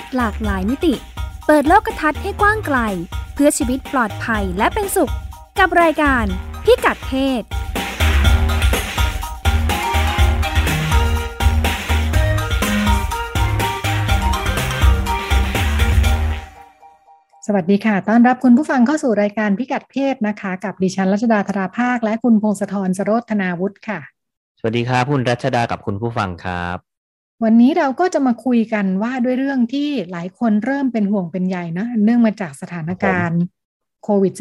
ศหลากหลายมิติ เปิดโลกทัศน์ให้กว้างไกล เพื่อชีวิตปลอดภัยและเป็นสุข กับรายการพิกัดเพศสวัสดีค่ะ ต้อนรับคุณผู้ฟังเข้าสู่รายการพิกัดเพศนะคะ กับดิฉันรัชดาธราภาค และคุณพงศธรสโรธนาวุฒิค่ะ สวัสดีครับคุณรัชดากับคุณผู้ฟังครับ วันนี้เราก็จะมาคุยกันว่าด้วยเรื่องที่หลายคนเริ่มเป็นห่วงเป็นใยนะเนื่องมาจากสถานการณ์โควิด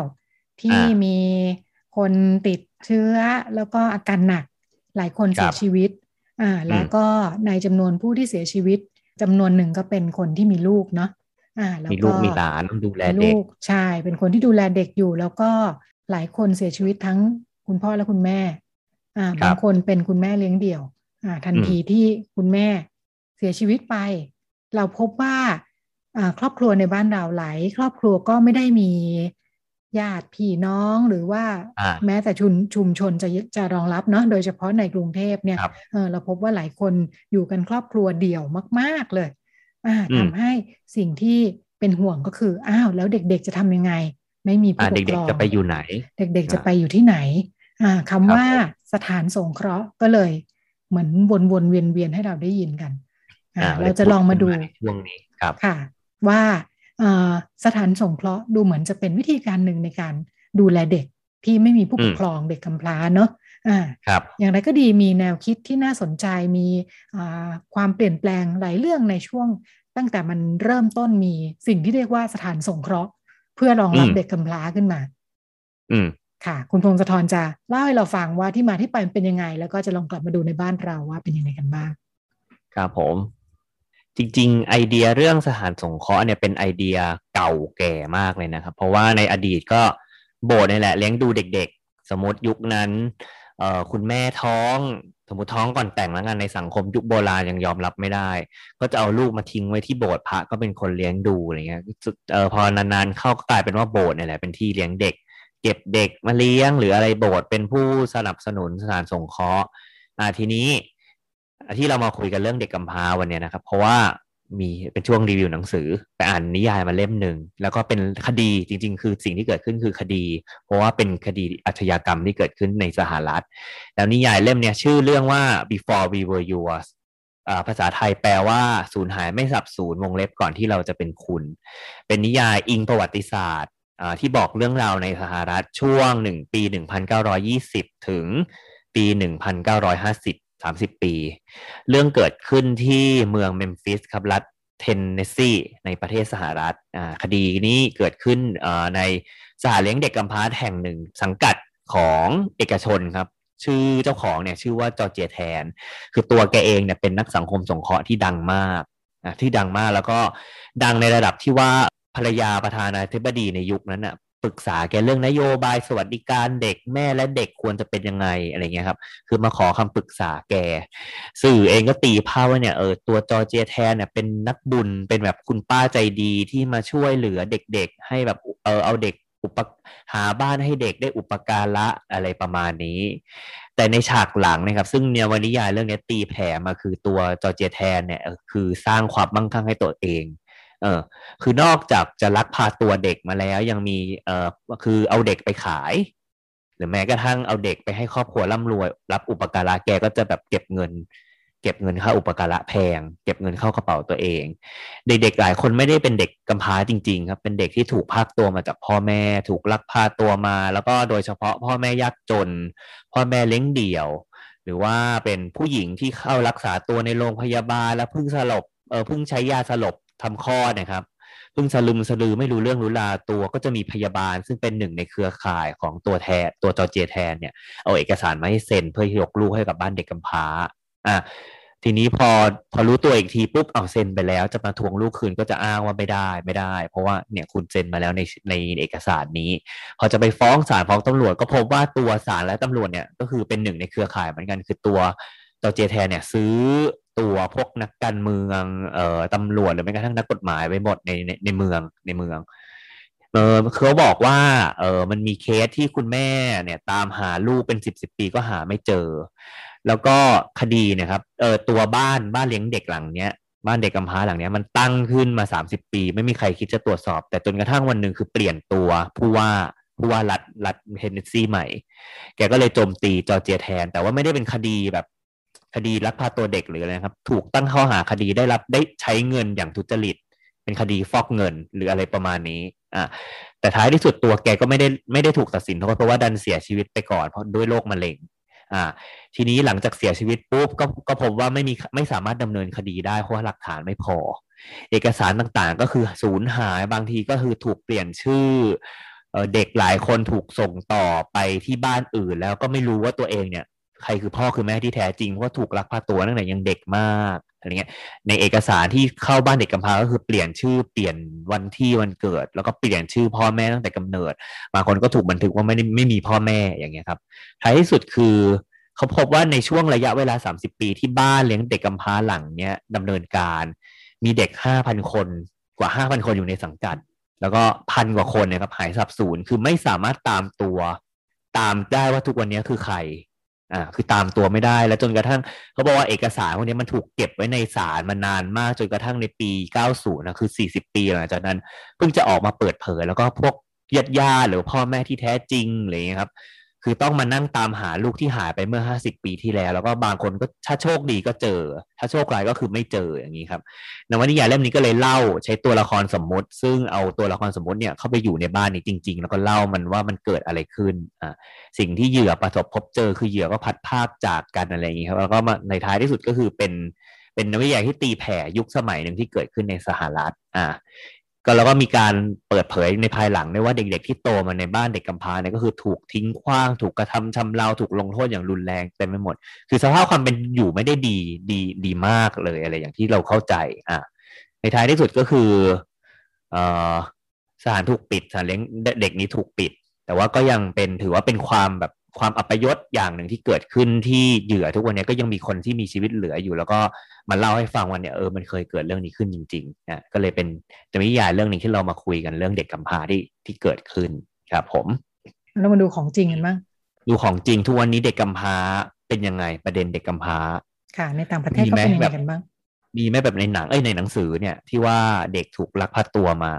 -19 ที่อ่ามีมีคนติดเชื้อแล้วก็อาการหนัก หลายคนเสียครับชีวิตอ่าแล้วก็ในจำนวนผู้ที่เสียชีวิตจำนวนหนึ่งก็เป็นคนที่มีลูกเนาะอ่าแล้วมีก็ลูกมีหลานต้องดูแลมีเด็กลูกใช่เป็นคนที่ดูแลเด็กอยู่ แล้วก็หลายคนเสียชีวิตทั้งคุณพ่อและคุณแม่อ่าครับบางคนเป็นคุณแม่เลี้ยงเดี่ยวอ่า ทันอืมทีที่คุณแม่เสียชีวิตไป เราพบว่าอ่าครอบครัวในบ้านเราหลายครอบครัวก็ไม่ได้มีญาติพี่น้องหรือว่าอ่าแม้แต่ชุมชุมชนจะจะรองรับเนาะโดยเฉพาะในกรุงเทพเนี่ยครับเออเราพบว่าหลายคนอยู่กันครอบครัวเดี่ยวมาก ๆเลยอ่าอืมทำให้สิ่งที่เป็นห่วงก็คืออ้าวแล้วเด็กๆจะทำยังไง ไม่มีอ่าผู้ปเด็กกครองๆจะไปอยู่ไหน เด็กๆจะอ่าไปอยู่ที่ไหนอ่าคำว่าผมสถานสงเคราะห์ก็เลย เหมือนวนๆเวียนๆให้เราได้ยินกันอ่าอ่าเราจะลองมาดูในช่วงนี้ครับค่ะ ว่าเอ่อสถานสงเคราะห์ดูเหมือนจะเป็นวิธีการหนึ่งในการดูแลเด็กที่ไม่มีผู้อืปมกครองเด็กกำพร้าเนาะอ่าครับ อย่างไรก็ดีมีแนวคิดที่น่าสนใจมีอ่าความเปลี่ยนแปลงหลายเรื่องในช่วง ตั้งแต่มันเริ่มต้นมีสิ่งที่เรียกว่าสถานสงเคราะห์ เพื่อรองรับอืมเด็กกำพร้าขึ้นมา อืม ค่ะ คุณพงศธรจะเล่าให้เราฟังว่าที่มาที่ไปมันเป็นยังไง แล้วก็จะลองกลับมาดูในบ้านเราว่าเป็นยังไงกันบ้าง ครับผม จริงๆ ไอเดียเรื่องสถานสงเคราะห์เนี่ยเป็นไอเดียเก่าแก่มากเลยนะครับ เพราะว่าในอดีตก็โบสถ์นี่แหละเลี้ยงดูเด็กๆ สมมติยุคนั้นคุณแม่ท้องสมมติท้องก่อนแต่งแล้วกันในสังคมยุคโบราณยังยอมรับไม่ได้ ก็จะเอาลูกมาทิ้งไว้ที่โบสถ์พระก็เป็นคนเลี้ยงดูอะไรเงี้ยออพอนานๆเข้าก็กลายเป็นว่าโบสถ์นี่แหละเป็นที่เลี้ยงเด็ก เก็บเด็กมาเลี้ยง หรืออะไรโบสถ์เป็นผู้สนับสนุนสถานสงเคราะห์อ่าทีนี้ที่เรามาคุยกันเรื่องเด็กกำพร้าวันนี้นะครับ เพราะว่ามีเป็นช่วงรีวิวหนังสือไปอ่านนิยายมาเล่มหนึ่งแล้วก็เป็นคดีจริง ๆ คือสิ่งที่เกิดขึ้นคือคดี เพราะว่าเป็นคดีอาชญากรรมที่เกิดขึ้นในสหรัฐ แล้วนิยายเล่มเนี้ยชื่อเรื่องว่า Before We Were Yours อ่าภาษาไทยแปลว่าสูญหายไม่ดับสูญวงเล็บก่อนที่เราจะเป็นคุณ เป็นนิยายอิงประวัติศาสตร์ ที่บอกเรื่องราวในสหรัฐช่วงหนึ่งปี 1920 ถึงปี 1950 30 ปี เรื่องเกิดขึ้นที่เมืองเมมฟิสครับรัฐเทนเนสซีในประเทศสหรัฐคดีนี้เกิดขึ้นในสถานเลี้ยงเด็กกำพร้าแห่งหนึ่งสังกัดของเอกชนครับ ชื่อเจ้าของเนี่ยชื่อว่าจอร์เจแทน คือตัวแกเองเนี่ยเป็นนักสังคมสงเคราะห์ที่ดังมากที่ดังมากแล้วก็ดังในระดับที่ว่า ภรรยาประธานาธิบดีในยุคนั้นน่ะปรึกษาแกเรื่องนโยบายสวัสดิการเด็กแม่และเด็กควรจะเป็นยังไงอะไรเงี้ยครับ คือมาขอคำปรึกษาแก สื่อเองก็ตีภาพว่าเนี่ยเออตัวจอเจแทนเนี่ยเป็นนักบุญเป็นแบบคุณป้าใจดีที่มาช่วยเหลือเด็กๆ ให้แบบเออเอาเด็กอุปหาบ้านให้เด็กได้อุปการะอะไรประมาณนี้ แต่ในฉากหลังนะครับ ซึ่งเนี่ยวรรณนิยายเรื่องเนี้ยตีแผ่มาคือตัวจอเจแทนเนี่ยคือสร้างความมั่งคั่งให้ตัวเอง เออคือนอกจากจะลักพาตัวเด็กมาแล้วยังมีเออคือเอาเด็กไปขาย หรือแม้กระทั่งเอาเด็กไปให้ครอบครัวร่ำรวย รับอุปการะแกก็จะแบบเก็บเงิน เก็บเงินค่าอุปการะแพง เก็บเงินเข้ากระเป๋าตัวเอง เด็กๆหลายคนไม่ได้เป็นเด็กกำพร้าจริงๆครับเป็นเด็กที่ถูกพากตัวมาจากพ่อแม่ ถูกลักพาตัวมา แล้วก็โดยเฉพาะพ่อแม่ยากจน พ่อแม่เลี้ยงเดี่ยว หรือว่าเป็นผู้หญิงที่เข้ารักษาตัวในโรงพยาบาลแล้วเพิ่งสลบเออเพิ่งใช้ยาสลบ ทำคลอดนะครับเพิ่งสลึมสลือไม่รู้เรื่องรู้ราตัวก็จะมีพยาบาล ซึ่งเป็นหนึ่งในเครือข่ายของตัวแทนตัวจอเจแทนเนี่ยเอาเอกสารมาให้เซ็นเพื่อยกลูกให้กับบ้านเด็กกำพร้าอะทีนี้พอพอรู้ตัวอีกทีปุ๊บเอาเซ็นไปแล้ว จะมาทวงลูกคืนก็จะอ้างว่าไม่ได้ไม่ได้ เพราะว่าเนี่ยคุณเซ็นมาแล้วในในเอกสารนี้ พอจะไปฟ้องศาลฟ้องตำรวจก็พบว่าตัวศาลและตำรวจเนี่ยก็คือเป็นหนึ่งในเครือข่ายเหมือนกันคือตัวจอเจแทนเนี่ยซื้อ ตัวพวกนักการเมืองเอ่อตำรวจหรือแม้กระทั่งนักกฎหมายไปหมดในในในเมืองในเมืองเออเขาบอกว่าเออมันมีเคสที่คุณแม่เนี่ยตามหาลูกเป็นสิบสิบปีก็หาไม่เจอ แล้วก็คดีนะครับเออตัวบ้านบ้านเลี้ยงเด็กหลังเนี้ยบ้านเด็กกำพร้าหลังนี้มันตั้งขึ้นมาสามสิบปี ไม่มีใครคิดจะตรวจสอบ แต่จนกระทั่งวันหนึ่งคือเปลี่ยนตัวผู้ว่าผู้ว่ารัฐรัฐเทนเนสซีใหม่ แกก็เลยโจมตีจอร์เจียแทนน์ แต่ว่าไม่ได้เป็นคดีแบบ คดีลักพาตัวเด็กหรืออะไรครับ ถูกตั้งข้อหาคดีได้รับได้ใช้เงินอย่างทุจริต เป็นคดีฟอกเงินหรืออะไรประมาณนี้ อ่าแต่ท้ายที่สุดตัวแกก็ไม่ได้ไม่ได้ถูกตัดสินเพราะว่าดันเสียชีวิตไปก่อนเพราะด้วยโรคมะเร็ง อ่า ทีนี้หลังจากเสียชีวิตปุ๊บก็ก็พบว่าไม่มีไม่สามารถดำเนินคดีได้เพราะหลักฐานไม่พอ เอกสารต่างๆก็คือสูญหายบางทีก็คือถูกเปลี่ยนชื่อเด็กหลายคนถูกส่งต่อไปที่บ้านอื่น แล้วก็ไม่รู้ว่าตัวเองเนี่ย ใครคือพ่อคือแม่ที่แท้จริงเพราะถูกลักพาตัวตั้งแต่ยังเด็กมากอะไรเงี้ยในเอกสารที่เข้าบ้านเด็กกำพร้าก็คือเปลี่ยนชื่อเปลี่ยนวันที่วันเกิด แล้วก็เปลี่ยนชื่อพ่อแม่ตั้งแต่กำเนิดบางคนก็ถูกบันทึกว่าไม่ได้ไม่มีพ่อแม่อย่างเงี้ยครับท้ายที่สุดคือเขาพบว่าในช่วงระยะเวลา 30 ปีที่บ้านเลี้ยงเด็กกำพร้าหลังเนี้ยดำเนินการ มีเด็ก 5,000 คนกว่า 5,000 คนอยู่ในสังกัด แล้วก็พันกว่าคนเนี่ยครับหายสับสูญคือไม่สามารถตามตัว ตามได้ว่าทุกวันนี้คือใคร อ่าคือตามตัวไม่ได้แล้วจนกระทั่งเขาบอกว่าเอกสารพวกนี้มันถูกเก็บไว้ในศาลมานานมากจนกระทั่งในปี 90นะคือ 40 ปีหลังจากนั้น เพิ่งจะออกมาเปิดเผย แล้วก็พวกญาติญาติหรือพ่อแม่ที่แท้จริงอะไรอย่างนี้ครับ คือต้องมานั่งตามหาลูกที่หายไปเมื่อ50ปีที่แล้ว แล้วก็บางคนก็ถ้าโชคดีก็เจอ ถ้าโชคร้ายก็คือไม่เจออย่างนี้ครับนวนิยายเล่มนี้ก็เลยเล่าใช้ตัวละครสมมุติ ซึ่งเอาตัวละครสมมติเนี่ยเข้าไปอยู่ในบ้านนี้จริง ๆ แล้วก็เล่ามันว่ามันเกิดอะไรขึ้นอ่าสิ่งที่เหยื่อประสบพบเจอคือเหยื่อก็พัดภาคจากกันอะไรอย่างนี้ครับแล้วก็มาในท้ายที่สุดก็คือเป็นเป็นนวนิยายที่ตีแผ่ยุคสมัยหนึ่งที่เกิดขึ้นในสหรัฐ อ่า ก็แล้วก็มีการเปิดเผยในภายหลังได้ว่าเด็กๆที่โตมาในบ้านเด็กกำพร้าเนี่ยก็คือถูกทิ้งขว้างถูกกระทำชำเราถูกลงโทษอย่างรุนแรงเต็มไปหมด คือสภาพความเป็นอยู่ไม่ได้ดีดีดีมากเลยอะไรอย่างที่เราเข้าใจอะในท้ายที่สุดก็คือเอ่อสถานถูกปิดสถานเลี้ยงเด็กนี้ถูกปิด แต่ว่าก็ยังเป็นถือว่าเป็นความแบบ ความอัปยศอย่างหนึ่งที่เกิดขึ้นที่เหยื่อทุกวันนี้ก็ยังมีคนที่มีชีวิตเหลืออยู่ แล้วก็มาเล่าให้ฟังวันเนี่ยเออมันเคยเกิดเรื่องนี้ขึ้นจริงๆนะก็เลยเป็นจะมียายเรื่องหนึ่งที่เรามาคุยกันเรื่องเด็กกำพร้าที่ที่เกิดขึ้นครับผมเรามาดูของจริงกันบ้างดูของจริงทุกวันนี้เด็กกำพร้าเป็นยังไงประเด็นเด็กกำพร้าค่ะ ในต่างประเทศเขาเป็นยังไงกันบ้างมีไหมแบบในหนังเอ้ยในหนังสือเนี่ยที่ว่าเด็กถูกลักพาตัวมา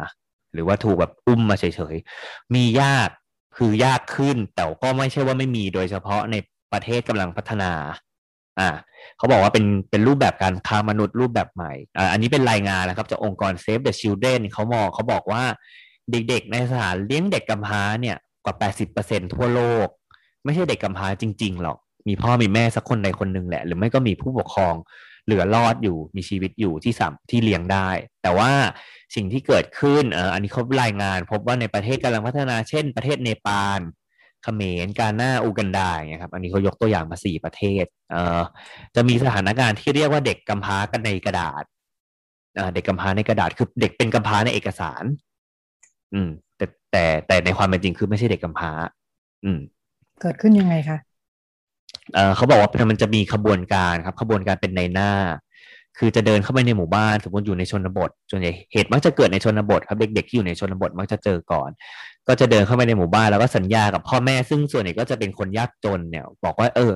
หรือว่าถูกแบบอุ้มมาเฉยๆมียาก คือยากขึ้นแต่ก็ไม่ใช่ว่าไม่มีโดยเฉพาะในประเทศกำลังพัฒนา อ่าเขาบอกว่าเป็นเป็นรูปแบบการค้ามนุษย์รูปแบบใหม่อ่าอันนี้เป็นรายงานนะครับจากองค์กร Save the Children เขามองเขาบอกว่าเด็กๆ ในสถานเลี้ยงเด็กกำพร้าเนี่ยกว่า 80%ทั่วโลก ไม่ใช่เด็กกำพร้าจริง ๆ หรอก มีพ่อมีแม่สักคนใดคนหนึ่งแหละ หรือไม่ก็มีผู้ปกครอง เหลือรอดอยู่มีชีวิตอยู่ที่สามที่เลี้ยงได้ แต่ว่าสิ่งที่เกิดขึ้นอันนี้เขารายงาน พบว่าในประเทศกำลังพัฒนาเช่น ประเทศเนปาลเขมรกาหน้าอูกันดาอย่างเงี้ยครับอันนี้เขายกตัวอย่างมาสี่ประเทศเอ่อจะมีสถานการณ์ที่เรียกว่าเด็กกำพร้ากันในกระดาษเเด็กกำพร้าในกระดาษคือเด็กเป็นกำพร้าในเอกสาร อืม แต่แต่แต่ในความเป็นจริงคือไม่ใช่เด็กกำพร้า อืม เกิดขึ้นยังไงคะ เเขาบอกว่ามันจะมีขบวนการครับขบวนการเป็นในหน้า คือจะเดินเข้าไปในหมู่บ้านสมมติอยู่ในชนบทส่วนใหญ่เหตุมักจะเกิดในชนบทครับเด็กๆที่อยู่ในชนบทมักจะเจอก่อน ก็จะเดินเข้าไปในหมู่บ้านแล้วก็สัญญากับพ่อแม่ซึ่งส่วนใหญ่ก็จะเป็นคนยากจนเนี่ย บอกว่า เออ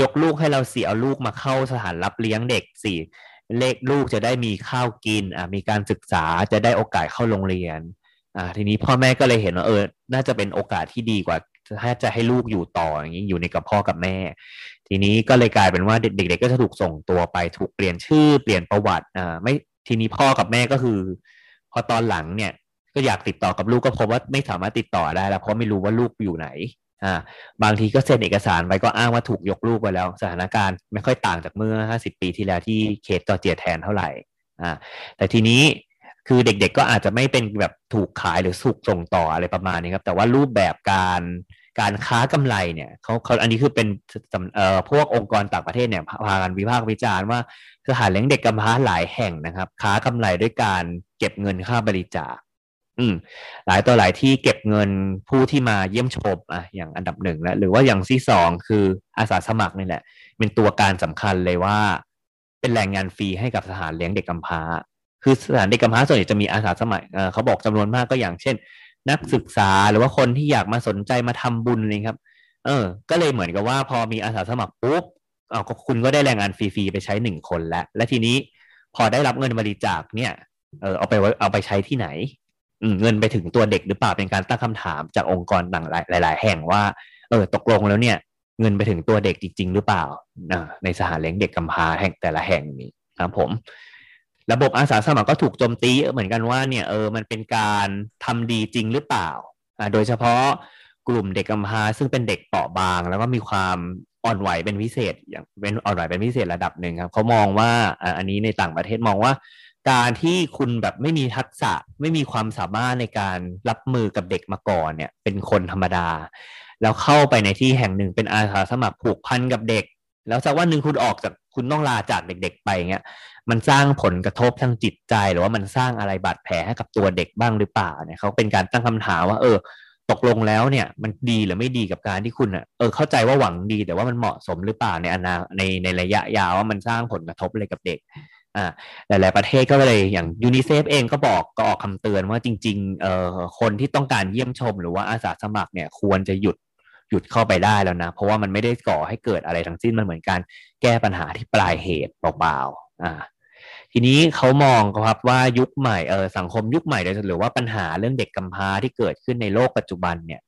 ยกลูกให้เราเสียเอาลูกมาเข้าสถานรับเลี้ยงเด็กสิเลขลูกจะได้มีข้าวกินอ่ามีการศึกษาจะได้โอกาสเข้าโรงเรียนอ่าทีนี้พ่อแม่ก็เลยเห็นว่าเออ น่าจะเป็นโอกาสที่ดีกว่า ถ้าจะให้ลูกอยู่ต่ออย่างนี้อยู่ในกับพ่อกับแม่ ทีนี้ก็เลยกลายเป็นว่าเด็ก ๆ ก็จะถูกส่งตัวไปถูกเปลี่ยนชื่อเปลี่ยนประวัติอ่าไม่ทีนี้พ่อกับแม่ก็คือ พอตอนหลังเนี่ยก็อยากติดต่อกับลูกก็พบว่าไม่สามารถติดต่อได้แล้วเพราะไม่รู้ว่าลูกอยู่ไหนอ่าบางทีก็เซ็นเอกสารไปก็อ้างว่าถูกยกลูกไปแล้ว สถานการณ์ไม่ค่อยต่างจากเมื่อห้าสิบปีที่แล้วที่เคสจอเจียแทนเท่าไหร่อ่าแต่ทีนี้คือเด็กๆก็อาจจะไม่เป็นแบบถูกขายหรือสุกส่งต่ออะไรประมาณนี้ครับ แต่ว่ารูปแบบการ การค้ากำไรเนี่ยเขาเขาอันนี้คือเป็นเอ่อพวกองค์กรต่างประเทศเนี่ยพากันวิพากษ์วิจารณ์ว่าสถานเลี้ยงเด็กกำพร้าหลายแห่งนะครับ ค้ากำไรด้วยการเก็บเงินค่าบริจาคอืมหลายต่อหลายที่เก็บเงินผู้ที่มาเยี่ยมชมอะอย่างอันดับหนึ่งแล้วหรือว่าอย่างที่สองคืออาสาสมัครนี่แหละ เป็นตัวการสำคัญเลยว่า เป็นแรงงานฟรีให้กับสถานเลี้ยงเด็กกำพร้า คือสถานเด็กกำพร้าส่วนใหญ่จะมีอาสาสมัครเขาบอกจำนวนมากก็อย่างเช่น นักศึกษาหรือว่าคนที่อยากมาสนใจมาทำบุญเลยครับ เออ ก็เลยเหมือนกับว่าพอมีอาสาสมัครปุ๊บอ๋อคุณก็ได้แรงงานฟรีๆไปใช้หนึ่งคนแล้ว และทีนี้พอได้รับเงินบริจาคเนี่ย เออเอาไปเอาไปใช้ที่ไหนเงินไปถึงตัวเด็กหรือเปล่าเป็นการตั้งคำถามจากองค์กรต่างหลาย ๆ แห่งว่า เออตกลงแล้วเนี่ย เงินไปถึงตัวเด็กจริง ๆ หรือเปล่าในสถานเลี้ยงเด็กกำพร้าแห่งแต่ละแห่งนี้ครับผม ระบบอาสาสมัครก็ถูกโจมตีเหมือนกันว่าเนี่ยเออมันเป็นการทำดีจริงหรือเปล่าอ่าโดยเฉพาะกลุ่มเด็กกำพร้าซึ่งเป็นเด็กเปราะบาง แล้วก็มีความอ่อนไหวเป็นพิเศษ อย่างเป็นอ่อนไหวเป็นพิเศษระดับหนึ่งครับเขามองว่าอันนี้ในต่างประเทศมองว่า การที่คุณแบบไม่มีทักษะไม่มีความสามารถในการรับมือกับเด็กมาก่อนเนี่ยเป็นคนธรรมดา แล้วเข้าไปในที่แห่งหนึ่งเป็นอาสาสมัครผูกพันกับเด็ก แล้วสักวันหนึ่งคุณออกจากคุณต้องลาจากเด็ก ๆ ไปเงี้ย มันสร้างผลกระทบทางจิตใจ หรือว่ามันสร้างอะไรบาดแผลให้กับตัวเด็กบ้างหรือเปล่าเนี่ยเขาเป็นการตั้งคำถามว่า เออ ตกลงแล้วเนี่ย มันดีหรือไม่ดีกับการที่คุณอะเออเข้าใจว่าหวังดีแต่ว่ามันเหมาะสมหรือเปล่าในอนาในในระยะยาวว่ามันสร้างผลกระทบอะไรกับเด็กอ่าหลาย ๆ ประเทศก็เลยอย่างยูนิเซฟเองก็บอกก็ออกคำเตือนว่าจริงๆเอ่อคนที่ต้องการเยี่ยมชม หรือว่าอาสาสมัครเนี่ยควรจะหยุดหยุดเข้าไปได้แล้วนะ เพราะว่ามันไม่ได้ก่อให้เกิดอะไรทั้งสิ้นมันเหมือนการแก้ปัญหาที่ปลายเหตุเปล่าๆ อ่าทีนี้เขามองครับว่ายุคใหม่เออสังคมยุคใหม่หรือว่าปัญหาเรื่องเด็กกำพร้าที่เกิดขึ้นในโลกปัจจุบันเนี่ย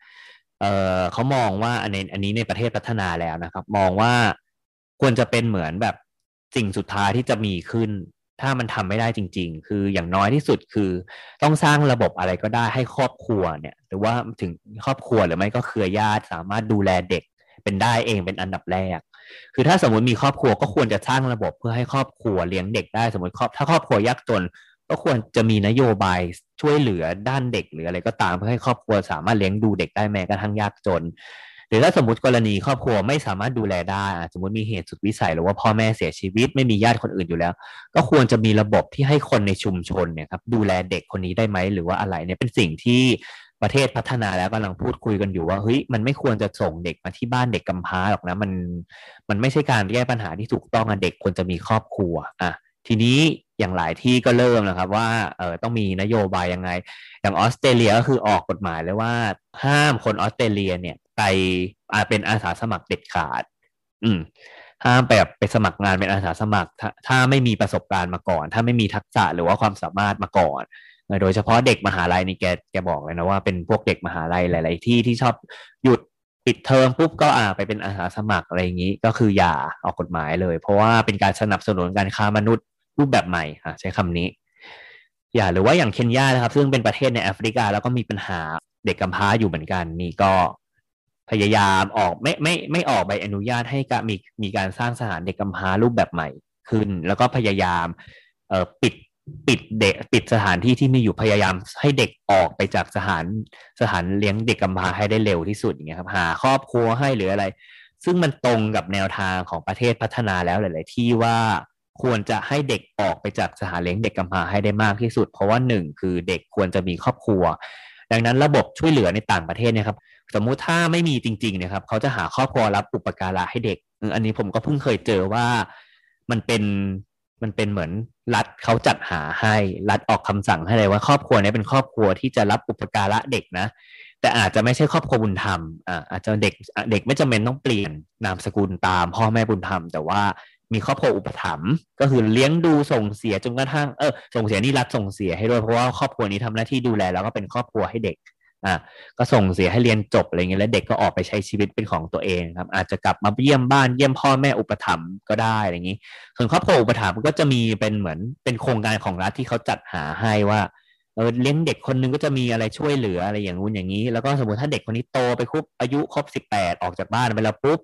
เออเขามองว่าอันนี้อันนี้ในประเทศพัฒนาแล้วนะครับ มองว่าควรจะเป็นเหมือนแบบสิ่งสุดท้ายที่จะมีขึ้น ถ้ามันทำไม่ได้จริง ๆ คืออย่างน้อยที่สุดคือ ต้องสร้างระบบอะไรก็ได้ให้ครอบครัวเนี่ย หรือว่าถึงครอบครัวหรือไม่ก็เครือญาติสามารถดูแลเด็กเป็นได้เองเป็นอันดับแรก คือถ้าสมมติมีครอบครัวก็ควรจะสร้างระบบเพื่อให้ครอบครัวเลี้ยงเด็กได้สมมติครอบถ้าครอบครัวยากจน ก็ควรจะมีนโยบายช่วยเหลือด้านเด็กหรืออะไรก็ตามเพื่อให้ครอบครัวสามารถเลี้ยงดูเด็กได้แม้กระทั่งยากจน หรือถ้าสมมติกรณีครอบครัวไม่สามารถดูแลได้ สมมติมีเหตุสุดวิสัยหรือว่าพ่อแม่เสียชีวิตไม่มีญาติคนอื่นอยู่แล้ว ก็ควรจะมีระบบที่ให้คนในชุมชนเนี่ยครับดูแลเด็กคนนี้ได้ไหมหรือว่าอะไรเนี่ยเป็นสิ่งที่ ประเทศพัฒนาแล้วกำลังพูดคุยกันอยู่ว่าเฮ้ยมันไม่ควรจะส่งเด็กมาที่บ้านเด็กกำพร้าหรอกนะมันมันไม่ใช่การแก้ปัญหาที่ถูกต้องอะเด็กควรจะมีครอบครัวอะทีนี้อย่างหลายที่ก็เริ่มแล้วครับว่าเออต้องมีนโยบายยังไง อย่างออสเตรเลียก็คือออกกฎหมายเลยว่า ห้ามคนออสเตรเลียเนี่ยไปเป็นอาสาสมัครเด็ดขาด อืมห้ามไปแบบไปสมัครงานเป็นอาสาสมัคร ถ้าถ้าไม่มีประสบการณ์มาก่อน ถ้าไม่มีทักษะหรือว่าความสามารถมาก่อน โดยเฉพาะเด็กมหาลัยนี่แกแกบอกเลยนะว่าเป็นพวกเด็กมหาลัยหลาย ๆ ที่ที่ชอบหยุดปิดเทอมปุ๊บก็อ่าไปเป็นอาสาสมัครอะไรอย่างนี้ก็คืออย่าออกกฎหมายเลย เพราะว่าเป็นการสนับสนุนการค้ามนุษย์รูปแบบใหม่ค่ะใช้คำนี้ อย่าหรือว่าอย่างเคนยานะครับ ซึ่งเป็นประเทศในแอฟริกา แล้วก็มีปัญหาเด็กกำพร้าอยู่เหมือนกัน นี่ก็พยายามออกไม่ไม่ไม่ออกใบอนุญาตให้กมีมีการสร้างสถานเด็กกำพร้ารูปแบบใหม่ขึ้น แล้วก็พยายามเอ่อปิด ปิดเด็กปิดสถานที่ที่มีอยู่พยายามให้เด็กออกไปจากสถานสถานเลี้ยงเด็กกำพร้าให้ได้เร็วที่สุดอย่างเงี้ยครับหาครอบครัวให้หรืออะไร ซึ่งมันตรงกับแนวทางของประเทศพัฒนาแล้วหลาย ๆ ที่ว่าควรจะให้เด็กออกไปจากสถานเลี้ยงเด็กกำพร้าให้ได้มากที่สุด เพราะว่าหนึ่งคือเด็กควรจะมีครอบครัว ดังนั้นระบบช่วยเหลือในต่างประเทศเนี่ยครับ สมมุติถ้าไม่มีจริงๆเนี่ยครับ เขาจะหาครอบครัวรับอุปการะให้เด็ก อันนี้ผมก็เพิ่งเคยเจอว่ามันเป็น มันเป็นเหมือนรัฐเขาจัดหาให้รัฐออกคำสั่งให้เลยว่าครอบครัวนี้เป็นครอบครัวที่จะรับอุปการะเด็กนะแต่อาจจะไม่ใช่ครอบครัวบุญธรรมอ่าอาจจะเด็กเด็กไม่จำเป็นต้องเปลี่ยนนามสกุลตามพ่อแม่บุญธรรม แต่ว่ามีครอบครัวอุปถัมภ์ก็คือเลี้ยงดูส่งเสียจนกระทั่งเออส่งเสียนี่รัฐส่งเสียให้ด้วยเพราะว่าครอบครัวนี้ทำหน้าที่ดูแลแล้วก็เป็นครอบครัวให้เด็ก อะก็ส่งเสียให้เรียนจบอะไรเงี้ยแล้วเด็กก็ออกไปใช้ชีวิตเป็นของตัวเองครับ อาจจะกลับมาเยี่ยมบ้านเยี่ยมพ่อแม่อุปถัมภ์ก็ได้อะไรอย่างนี้ ส่วนครอบครัวอุปถัมภ์ก็จะมีเป็นเหมือนเป็นโครงการของรัฐที่เขาจัดหาให้ว่าเออเลี้ยงเด็กคนนึงก็จะมีอะไรช่วยเหลืออะไรอย่างงู้นอย่างนี้ แล้วก็สมมติถ้าเด็กคนนี้โตไปครบอายุครบสิบแปดออกจากบ้านไปแล้วปุ๊บ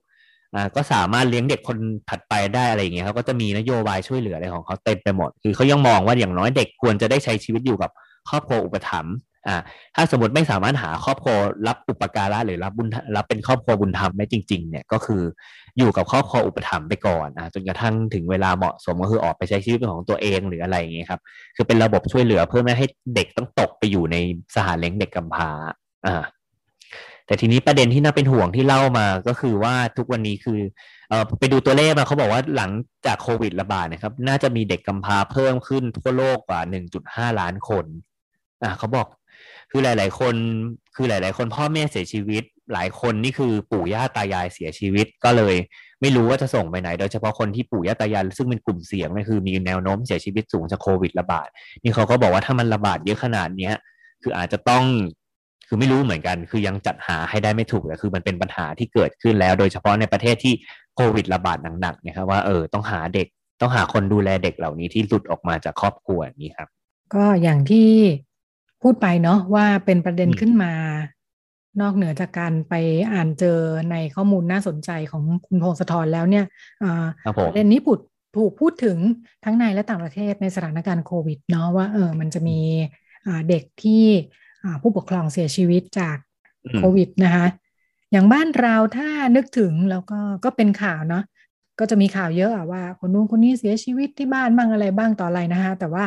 อ่าก็สามารถเลี้ยงเด็กคนถัดไปได้อะไรอย่างเงี้ยเขาก็จะมีนโยบายช่วยเหลืออะไรของเขาเต็มไปหมด คือเขายังมองว่าอย่างน้อยเด็กควรจะได้ใช้ชีวิตอยู่กับครอบครัวอุปถัมภ์ อ่าถ้าสมมติไม่สามารถหาครอบครัวรับอุปการะหรือรับบุญรับเป็นครอบครัวบุญธรรมได้จริงๆเนี่ยก็คืออยู่กับครอบครัวอุปถัมภ์ไปก่อนอ่าจนกระทั่งถึงเวลาเหมาะสมก็คือออกไปใช้ชีวิตเป็นของตัวเองหรืออะไรอย่างเงี้ยครับคือเป็นระบบช่วยเหลือเพื่อไม่ให้เด็กต้องตกไปอยู่ในสถานเลี้ยงเด็กกำพร้าอ่าแต่ทีนี้ประเด็นที่น่าเป็นห่วงที่เล่ามาก็คือว่าทุกวันนี้คือเออไปดูตัวเลขมาเขาบอกว่าหลังจากโควิดระบาดนะครับ น่าจะมีเด็กกำพร้าเพิ่มขึ้นทั่วโลกกว่า 1.5 ล้านคนอ่าเขาบอก คือหลาย ๆ คนคือหลาย ๆ คนพ่อแม่เสียชีวิต หลายคนนี่คือปู่ย่าตายายเสียชีวิตก็เลย ไม่รู้ว่าจะส่งไปไหน โดยเฉพาะคนที่ปู่ย่าตายายซึ่งเป็นกลุ่มเสี่ยงนี่คือมีแนวโน้มเสียชีวิตสูงจากโควิดระบาดนี่เขาก็บอกว่าถ้ามันระบาดเยอะขนาดเนี้ยคืออาจจะต้องคือไม่รู้เหมือนกัน คือยังจัดหาให้ได้ไม่ถูกแต่คือมันเป็นปัญหาที่เกิดขึ้นแล้ว โดยเฉพาะในประเทศที่โควิดระบาดหนักๆนะครับว่าเออต้องหาเด็กต้องหาคนดูแลเด็กเหล่านี้ที่หลุดออกมาจากครอบครัวนี้ครับ ก็อย่างที่ พูดไปเนาะว่าเป็นประเด็นขึ้นมา นอกเหนือจากการไปอ่านเจอในข้อมูลน่าสนใจของคุณพงศธรแล้วเนี่ยประเด็นนี้ปุดถูกพูดถึงทั้งในและต่างประเทศในสถานการณ์โควิดเนาะว่าเออมันจะมีเด็กที่ผู้ปกครองเสียชีวิตจากโควิดนะคะ อย่างบ้านเราถ้านึกถึงแล้วก็ก็เป็นข่าวเนาะก็จะมีข่าวเยอะอะว่า คนนู้นคนนี้เสียชีวิตที่บ้านบ้างอะไรบ้างต่ออะไรนะคะแต่ว่า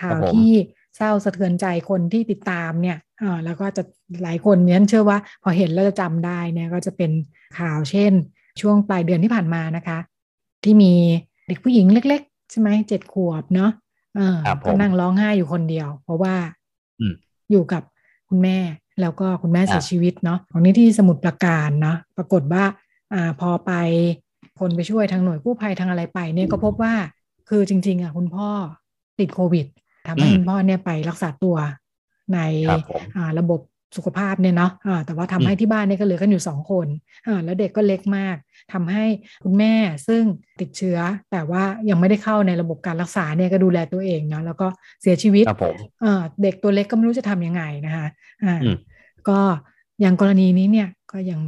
ข่าวที่ เศร้าสะเทือนใจคนที่ติดตามเนี่ยแล้วก็จะหลายคนเนี่ยเชื่อว่าพอเห็นแล้วจะจำได้เนี่ยก็จะเป็นข่าวเช่น ช่วงปลายเดือนที่ผ่านมานะคะ ที่มีเด็กผู้หญิงเล็ก ๆ ใช่ไหมเจ็ดขวบเนาะก็นั่งร้องไห้อยู่คนเดียว เพราะว่าอยู่กับคุณแม่แล้วก็คุณแม่เสียชีวิตเนาะของนี้ที่สมุดประการเนาะปรากฏว่าอ่าพอไปคนไปช่วยทางหน่วยกู้ภัยทางอะไรไปเนี่ยก็พบว่าคือจริง ๆอะคุณพ่อติดโควิด ทำให้คุณพ่อเนี่ยไปรักษาตัวในระบบสุขภาพเนี่ยเนาะะแต่ว่าทำให้ที่บ้านเนี่ยก็เหลือกันอยู่สองคน แล้วเด็กก็เล็กมากทำให้คุณแม่ซึ่งติดเชื้อ แต่ว่ายังไม่ได้เข้าในระบบการรักษาเนี่ยก็ดูแลตัวเองเนาะแล้วก็เสียชีวิตเด็กตัวเล็กก็ไม่รู้จะทํำยังไงนะคะก็อย่างกรณีนี้เนี่ยก็ยัง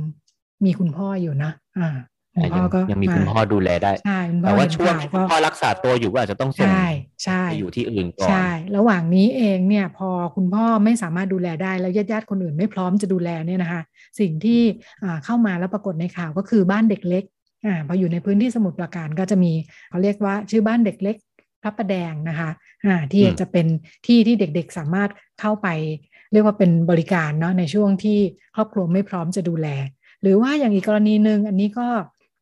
มีคุณพ่ออยู่นะอ่า คุณพ่อก็ยังมีคุณพ่อดูแลได้ใช่แต่ว่าช่วงที่คุณพ่อรักษาตัวอยู่ก็อาจจะต้องส่งใช่อยู่ที่อื่นก่อน ใช่ ระหว่างนี้เองเนี่ยพอคุณพ่อไม่สามารถดูแลได้แล้วญาติญาติคนอื่นไม่พร้อมจะดูแลเนี่ยนะคะสิ่งที่เข้ามาแล้วปรากฏในข่าวก็คือบ้านเด็กเล็กอ่าพออยู่ในพื้นที่สมุทรปราการก็จะมีเขาเรียกว่าชื่อบ้านเด็กเล็กพระประแดงนะคะอ่าที่จะเป็นที่ที่เด็กๆสามารถเข้าไป เรียกว่าเป็นบริการเนาะในช่วงที่ครอบครัวไม่พร้อมจะดูแล หรือว่าอย่างอีกกรณีหนึ่งอันนี้ก็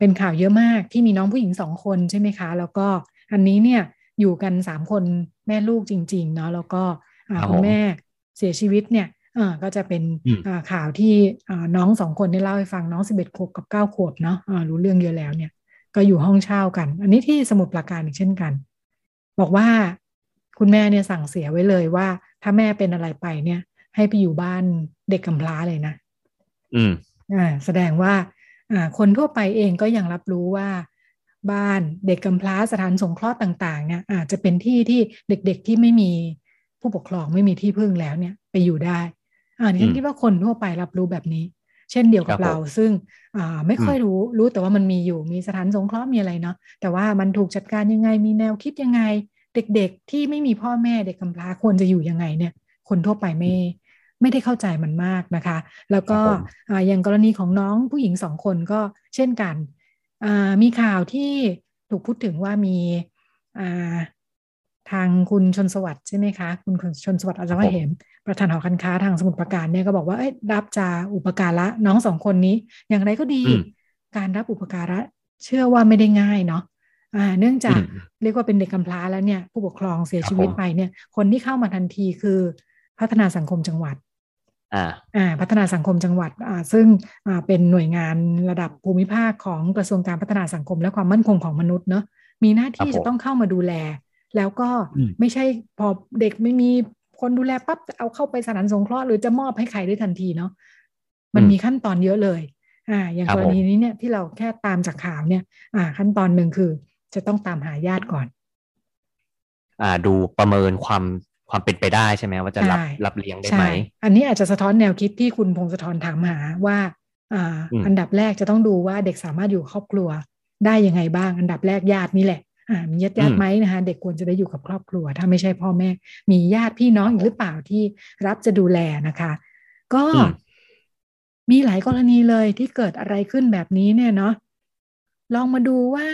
เป็นข่าวเยอะมากที่มีน้องผู้หญิงสองคนใช่ไหมคะ แล้วก็อันนี้เนี่ยอยู่กันสามคนแม่ลูกจริง ๆ เนาะแล้วก็คุณแม่เสียชีวิตเนี่ยก็จะเป็นข่าวที่น้องสองคนได้เล่าให้ฟังน้องสิบเอ็ดขวบกับเก้าขวบเนาะรู้เรื่องเยอะแล้วเนี่ย ก็อยู่ห้องเช่ากัน อันนี้ที่สมุดปราการอีกเช่นกัน บอกว่าคุณแม่เนี่ยสั่งเสียไว้เลยว่า ถ้าแม่เป็นอะไรไปเนี่ย ให้ไปอยู่บ้านเด็กกำพร้าเลยนะ อืมอ่าแสดงว่า คนทั่วไปเองก็ยังรับรู้ว่าบ้านเด็กกำพร้าสถานสงเคราะห์ต่างๆเนี่ยอาจจะเป็นที่ที่เด็กๆที่ไม่มีผู้ปกครองไม่มีที่พึ่งแล้วเนี่ยไปอยู่ได้อ่านี่คิดว่าคนทั่วไปรับรู้แบบนี้ เช่นเดียวกับเรา ซึ่งอ่าไม่ค่อยรู้รู้แต่ว่ามันมีอยู่มีสถานสงเคราะห์มีอะไรเนาะแต่ว่ามันถูกจัดการยังไงมีแนวคิดยังไง เด็กๆที่ไม่มีพ่อแม่เด็กกำพร้าควรจะอยู่ยังไงเนี่ย คนทั่วไปไม่ ไม่ได้เข้าใจมันมากนะคะ แล้วก็อย่างกรณีของน้องผู้หญิงสองคนก็เช่นกัน มีข่าวที่ถูกพูดถึงว่ามีทางคุณชนสวัสดิ์ใช่ไหมคะ คุณชนสวัสดิ์อาจารย์เห็นประธานหอการค้าทางสมุทรปราการเนี่ยก็บอกว่าเอ้รับจาอุปการะน้องสองคนนี้ อย่างไรก็ดี การรับอุปการะเชื่อว่าไม่ได้ง่ายเนาะเนื่องจากเรียกว่าเป็นเด็กกำพร้าแล้วเนี่ย ผู้ปกครองเสียชีวิตไปเนี่ย คนที่เข้ามาทันทีคือพัฒนาสังคมจังหวัดอ่า พัฒนาสังคมจังหวัดอ่าซึ่งอ่าเป็นหน่วยงานระดับภูมิภาคของกระทรวงการพัฒนาสังคมและความมั่นคงของมนุษย์เนาะมีหน้าที่จะต้องเข้ามาดูแล แล้วก็ไม่ใช่พอเด็กไม่มีคนดูแลปั๊บเอาเข้าไปสถานสงเคราะห์หรือจะมอบให้ใครได้ทันทีเนาะมันมีขั้นตอนเยอะเลยอ่าอย่างกรณีนี้เนี่ยที่เราแค่ตามจากข่าวเนี่ยอ่า ขั้นตอนหนึ่งคือจะต้องตามหาญาติก่อน อ่าดูประเมินความ ความเป็นไปได้ใช่ไหมว่าจะรับรับเลี้ยงได้ไหมอันนี้อาจจะสะท้อนแนวคิดที่คุณพงศธรถามหาว่าอ่าอันดับแรกจะต้องดูว่าเด็กสามารถอยู่ครอบครัวได้ยังไงบ้าง อันดับแรกญาตินี่แหละอ่ามีญาติญาติไหมนะคะเด็กควรจะได้อยู่กับครอบครัว ถ้าไม่ใช่พ่อแม่ มีญาติพี่น้องหรือเปล่าที่รับจะดูแลนะคะ ก็มีหลายกรณีเลยที่เกิดอะไรขึ้นแบบนี้เนี่ยเนาะลองมาดูว่า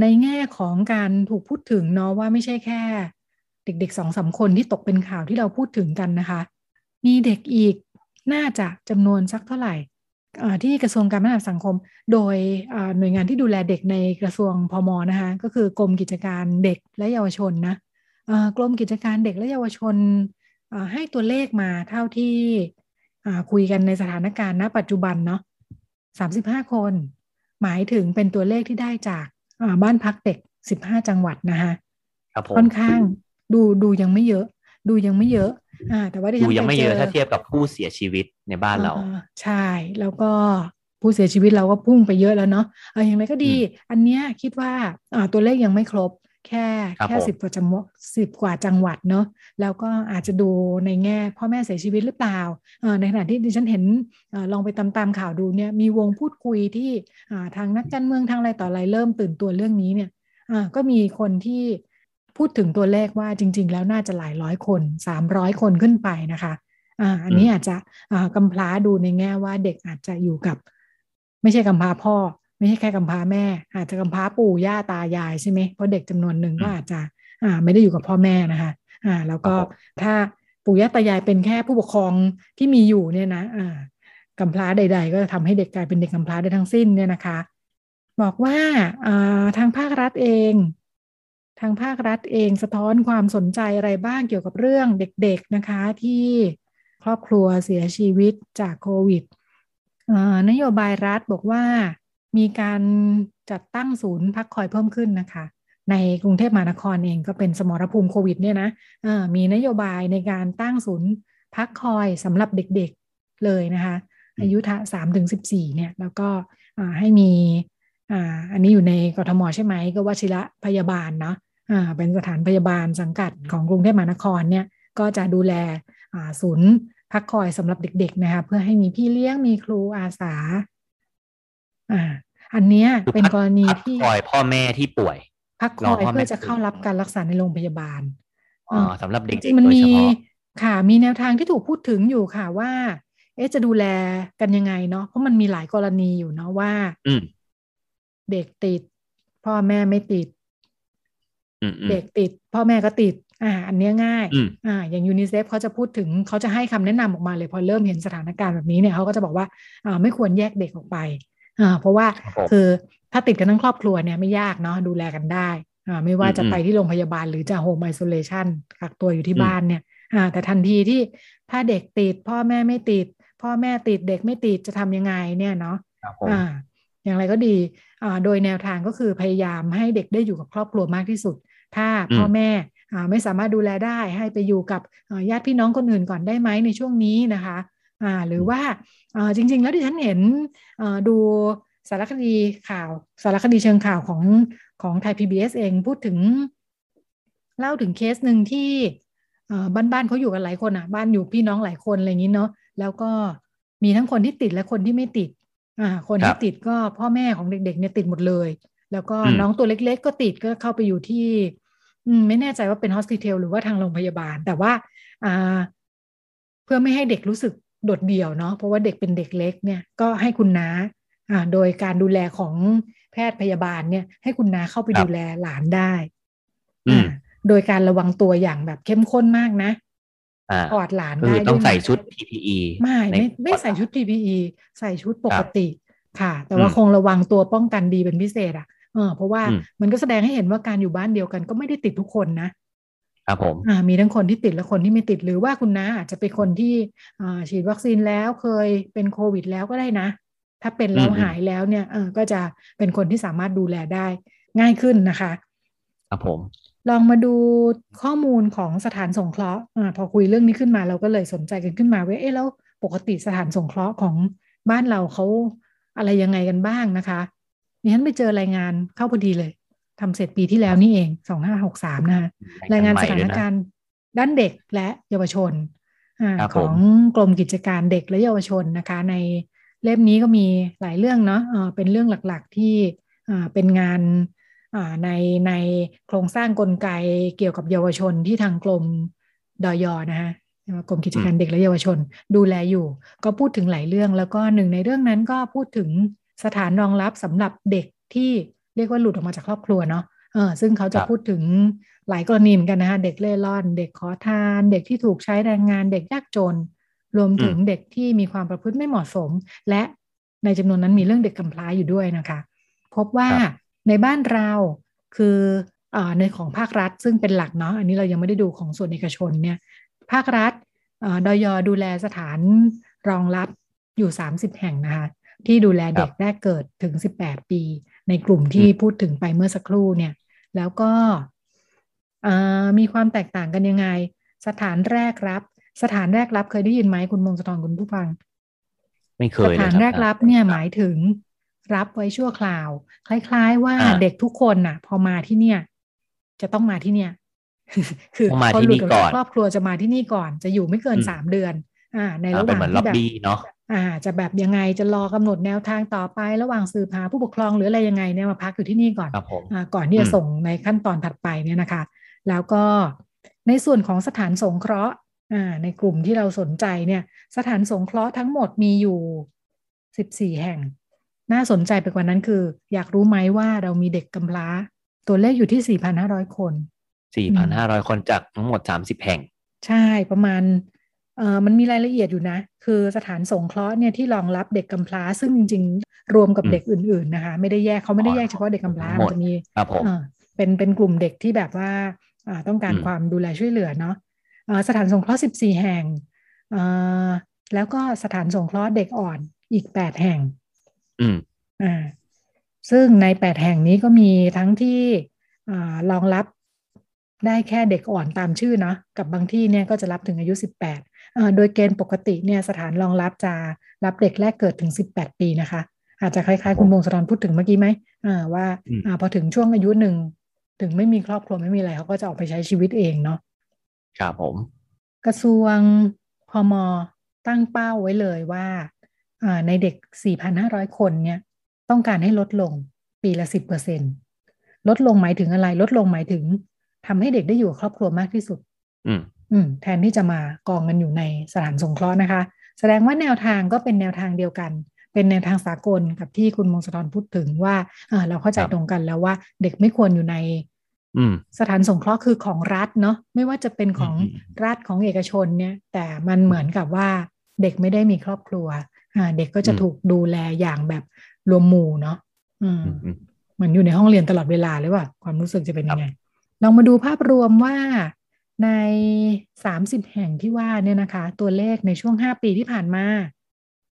ในแง่ของการถูกพูดถึงเนาะว่าไม่ใช่แค่ เด็กๆสองสาคนที่ตกเป็นข่าวที่เราพูดถึงกันนะคะ มีเด็กอีกน่าจะจำนวนสักเท่าไหร่ที่กระทรวงการพัฒนาสังคม โดยหน่วยงานที่ดูแลเด็กในกระทรวงพมนะคะก็คือกรมกิจการเด็กและเยาวชนนะกรมกิจการเด็กและเยาวชนให้ตัวเลขมาเท่าที่คุยกันในสถานการณ์ณ ปัจจุบันเนาะสามสิบห้าคน หมายถึงเป็นตัวเลขที่ได้จากบ้านพักเด็กสิบห้าจังหวัดนะคะค่อนข้าง ดูดูยังไม่เยอะ ดูยังไม่เยอะ อ่า แต่ว่าดูยังไม่เยอะถ้าเทียบกับผู้เสียชีวิตในบ้านเรา ใช่แล้วก็ผู้เสียชีวิตเราก็พุ่งไปเยอะแล้วเนาะเอออย่างไรก็ดี อันเนี้ยคิดว่าอ่าตัวเลขยังไม่ครบ แค่แค่สิบกว่าจังหวัดสิบกว่าจังหวัดเนาะแล้วก็อาจจะดูในแง่พ่อแม่เสียชีวิตหรือเปล่าในขณะที่ดิฉันเห็นลองไปตามตามข่าวดูเนี่ยมีวงพูดคุยที่ทางนักการเมืองทางอะไรต่ออะไรเริ่มตื่นตัวเรื่องนี้เนี่ยก็มีคนที่ พูดถึงตัวเลขว่าจริง ๆ แล้วน่าจะหลายร้อยคนสามร้อยคนขึ้นไปนะคะอ่าอันนี้อาจจะกำพร้าดูในแง่ว่าเด็กอาจจะอยู่กับ ไม่ใช่กำพร้าพ่อ ไม่ใช่แค่กำพร้าแม่ อาจจะกำพร้าปู่ย่าตายายใช่ไหมเพราะเด็กจำนวนหนึ่งก็อาจจะอ่าไม่ได้อยู่กับพ่อแม่นะคะอ่าแล้วก็ถ้าปู่ย่าตายายเป็นแค่ผู้ปกครองที่มีอยู่เนี่ยนะอ่ากำพร้าใด ๆ ก็ทำให้เด็กกลายเป็นเด็กกำพร้าได้ทั้งสิ้นเนี่ยนะคะ บอกว่าอ่าทางภาครัฐเอง ทางภาครัฐเองสะท้อนความสนใจอะไรบ้างเกี่ยวกับเรื่องเด็กๆนะคะที่ครอบครัวเสียชีวิตจากโควิดนโยบายรัฐบอกว่ามีการจัดตั้งศูนย์พักคอยเพิ่มขึ้นนะคะ ในกรุงเทพมหานครเองก็เป็นสมรภูมิโควิดเนี่ยนะมีนโยบายในการตั้งศูนย์พักคอยสำหรับเด็กๆเลยนะคะ อายุสามถึงสิบสี่เนี่ยแล้วก็ให้มีอันนี้อยู่ในกรทมใช่ไหมก็วชิระพยาบาลเนาะ เป็นสถานพยาบาลสังกัดของกรุงเทพมหานครเนี่ยก็จะดูแลศูนย์พักคอยสำหรับเด็ก ๆ นะคะเพื่อให้มีพี่เลี้ยงมีครูอาสาอ่าอันเนี้ยเป็นกรณีที่คอยพ่อแม่ที่ป่วย พักคอยเพื่อจะเข้ารับการรักษาในโรงพยาบาลอ๋อสำหรับเด็กจริงมันมีค่ะ มีแนวทางที่ถูกพูดถึงอยู่ค่ะว่า เอ๊ะจะดูแลกันยังไงเนาะเพราะมันมีหลายกรณีอยู่เนาะว่าเด็กติด พ่อแม่ไม่ติด เด็กติด พ่อแม่ก็ติด อ่า อันนี้ง่าย อ่า อย่างยูนิเซฟเขาจะพูดถึงเขาจะให้คำแนะนำออกมาเลยพอเริ่มเห็นสถานการณ์แบบนี้เนี่ยเขาก็จะบอกว่าอ่าไม่ควรแยกเด็กออกไปอ่าเพราะว่าคือถ้าติดกันทั้งครอบครัวเนี่ยไม่ยากเนาะดูแลกันได้อ่าไม่ว่าจะไปที่โรงพยาบาลหรือจะ home isolation กักตัวอยู่ที่บ้านเนี่ยอ่าแต่ทันทีที่ถ้าเด็กติด พ่อแม่ไม่ติด พ่อแม่ติดเด็กไม่ติดจะทำยังไงเนี่ยเนาะอ่าอย่างไรก็ดีอ่าโดยแนวทางก็คือพยายามให้เด็กได้อยู่กับครอบครัวมากที่สุด ถ้าพ่อแม่อ่าไม่สามารถดูแลได้ให้ไปอยู่กับญาติพี่น้องคนอื่นก่อนได้ไหมในช่วงนี้นะคะอ่าหรือว่าอ่าจริง ๆ แล้วที่ฉันเห็นอ่าดูสารคดีข่าวสารคดีเชิงข่าวของของไทย PBS เองพูดถึง เล่าถึงเคสหนึ่งที่บ้านบ้านเขาอยู่กันหลายคนอะ บ้านอยู่พี่น้องหลายคนอะไรอย่างนี้เนาะแล้วก็มีทั้งคนที่ติดและคนที่ไม่ติด อ่า คนที่ติดก็พ่อแม่ของเด็กๆเนี่ยติดหมดเลย แล้วก็น้องตัวเล็ก ๆ ก็ติดก็เข้าไปอยู่ที่อืม ไม่แน่ใจว่าเป็นฮอสพิทอลหรือว่าทางโรงพยาบาล แต่ว่าอ่าเพื่อไม่ให้เด็กรู้สึกโดดเดี่ยวเนาะเพราะว่าเด็กเป็นเด็กเล็กเนี่ยก็ให้คุณน้าอ่าโดยการดูแลของแพทย์พยาบาลเนี่ย ให้คุณน้าเข้าไปดูแลหลานได้อ่าโดยการระวังตัวอย่างแบบเข้มข้นมากนะกอดหลานได้ต้องใส่ชุด PPE ไม่ไม่ไม่ใส่ชุด PPE ใส่ชุดปกติค่ะ แต่ว่าคงระวังตัวป้องกันดีเป็นพิเศษอะ เออเพราะว่ามันก็แสดงให้เห็นว่าการอยู่บ้านเดียวกันก็ไม่ได้ติดทุกคนนะครับผมอ่ามีทั้งคนที่ติดและคนที่ไม่ติดหรือว่าคุณน้าอาจจะเป็นคนที่อ่าฉีดวัคซีนแล้วเคยเป็นโควิดแล้วก็ได้นะ ถ้าเป็นแล้วหายแล้วเนี่ยเออก็จะเป็นคนที่สามารถดูแลได้ง่ายขึ้นนะคะครับผมลองมาดูข้อมูลของสถานสงเคราะห์อ่าพอคุยเรื่องนี้ขึ้นมาเราก็เลยสนใจกันขึ้นมาว่าเอ๊ะแล้วปกติสถานสงเคราะห์ของบ้านเราเขาอะไรยังไงกันบ้างนะคะ นี่ฉันไปเจอรายงานเข้าพอดีเลยทำเสร็จปีที่แล้วนี่เองสองห้าหกสามนะคะรายงานสถานการณ์ด้านเด็กและเยาวชนอของกรมกิจการเด็กและเยาวชนนะคะ ในเล่มนี้ก็มีหลายเรื่องเนาะเป็นเรื่องหลักๆที่เป็นงานในในโครงสร้างกลไกเกี่ยวกับเยาวชนที่ทางกรมดอยอนะคะกรมกิจการเด็กและเยาวชน ดูแลอยู่ ก็พูดถึงหลายเรื่องแล้วก็หนึ่งในเรื่องนั้นก็พูดถึง สถานรองรับสำหรับเด็กที่เรียกว่าหลุดออกมาจากครอบครัวเนาะเออซึ่งเขาจะพูดถึงหลายกรณีเหมือนกันนะคะเด็กเล่ร่อน เด็กขอทาน เด็กที่ถูกใช้แรงงาน เด็กยากจน รวมถึงเด็กที่มีความประพฤติไม่เหมาะสม และในจำนวนนั้นมีเรื่องเด็กกำพร้าอยู่ด้วยนะคะ พบว่าในบ้านเราคืออในของภาครัฐ ซึ่งเป็นหลักเนาะอันนี้เรายังไม่ได้ดูของส่วนเอกชนเนี่ย ภาครัฐดอยดูแลสถานรองรับอยู่ 30 แห่งนะคะ ที่ดูแลเด็กแรกเกิดถึง 18 ปี ในกลุ่มที่พูดถึงไปเมื่อสักครู่เนี่ย แล้วก็มีความแตกต่างกันยังไง สถานแรกรับ สถานแรกรับเคยได้ยินไหมคุณมงคลทรคุณผู้ฟัง ไม่เคยสถานแรกรับเนี่ยหมายถึงรับไว้ชั่วคราว คล้าย ๆ ว่าเด็กทุกคนน่ะ พอมาที่เนี่ย จะต้องมาที่เนี่ย คือพอหลุดจากครอบครัวจะมาที่นี่ก่อน จะอยู่ไม่เกินสามเดือน อ่า ในระหว่างที่แบบ อ่าจะแบบยังไงจะรอกำหนดแนวทางต่อไประหว่างสืบหาผู้ปกครองหรืออะไรยังไงเนี่ยมาพักอยู่ที่นี่ก่อนอ่าก่อนที่จะส่งในขั้นตอนถัดไปเนี่ยนะคะ แล้วก็ในส่วนของสถานสงเคราะห์อ่าในกลุ่มที่เราสนใจเนี่ยสถานสงเคราะห์ทั้งหมดมีอยู่สิบสี่แห่ง น่าสนใจไปกว่านั้นคือ อยากรู้ไหมว่าเรามีเด็กกำพร้า ตัวเลขอยู่ที่สี่พันห้าร้อยคนสี่พันห้าร้อยคนจากทั้งหมดสามสิบแห่ง ใช่ประมาณเอ่อ มันมีรายละเอียดอยู่นะ คือสถานสงเคราะห์เนี่ยที่รองรับเด็กกำพร้า ซึ่งจริง ๆ รวมกับเด็กอื่น ๆ นะคะ ไม่ได้แยกเขาไม่ได้แยกเฉพาะเด็กกำพร้ามันจะมีเป็นเป็นกลุ่มเด็กที่แบบว่าต้องการความดูแลช่วยเหลือเนาะสถานสงเคราะห์สิบสี่แห่งแล้วก็สถานสงเคราะห์เด็กอ่อนอีกแปดแห่งอืมอ่าซึ่งในแปดแห่งนี้ก็มีทั้งที่อ่ารองรับได้แค่เด็กอ่อนตามชื่อเนาะกับบางที่เนี่ยก็จะรับถึงอายุสิบแปด โดยเกณฑ์ปกติเนี่ยสถานรองรับจะรับเด็กแรกเกิดถึงสิบแปดปีนะคะ อาจจะคล้ายๆ คุณวงศธรพูดถึงเมื่อกี้ไหมอ่าว่าอ่าพอถึงช่วงอายุหนึ่งถึงไม่มีครอบครัวไม่มีอะไรเขาก็จะออกไปใช้ชีวิตเองเนาะครับผม กระทรวงพมตั้งเป้าไว้เลยว่าในเด็ก 4,500 คนเนี่ยต้องการให้ลดลงปีละ 10%ลดลงหมายถึงอะไร ลดลงหมายถึงทำให้เด็กได้อยู่ครอบครัวมากที่สุดอืมอืม แทนที่จะมากองกันอยู่ในสถานสงเคราะห์นะคะ แสดงว่าแนวทางก็เป็นแนวทางเดียวกัน เป็นแนวทางสากลกับที่คุณมงคลพูดถึงว่าเราเข้าใจตรงกันแล้วว่าเด็กไม่ควรอยู่ในสถานสงเคราะห์คือของรัฐเนาะไม่ว่าจะเป็นของรัฐของเอกชนเนี่ย แต่มันเหมือนกับว่าเด็กไม่ได้มีครอบครัวเด็กก็จะถูกดูแลอย่างแบบรวมหมู่เนาะเหมือนอยู่ในห้องเรียนตลอดเวลาเลยว่าความรู้สึกจะเป็นยังไงลองมาดูภาพรวมว่า ในสามสิบแห่งที่ว่าเนี่ยนะคะ ตัวเลขในช่วงห้าปีที่ผ่านมา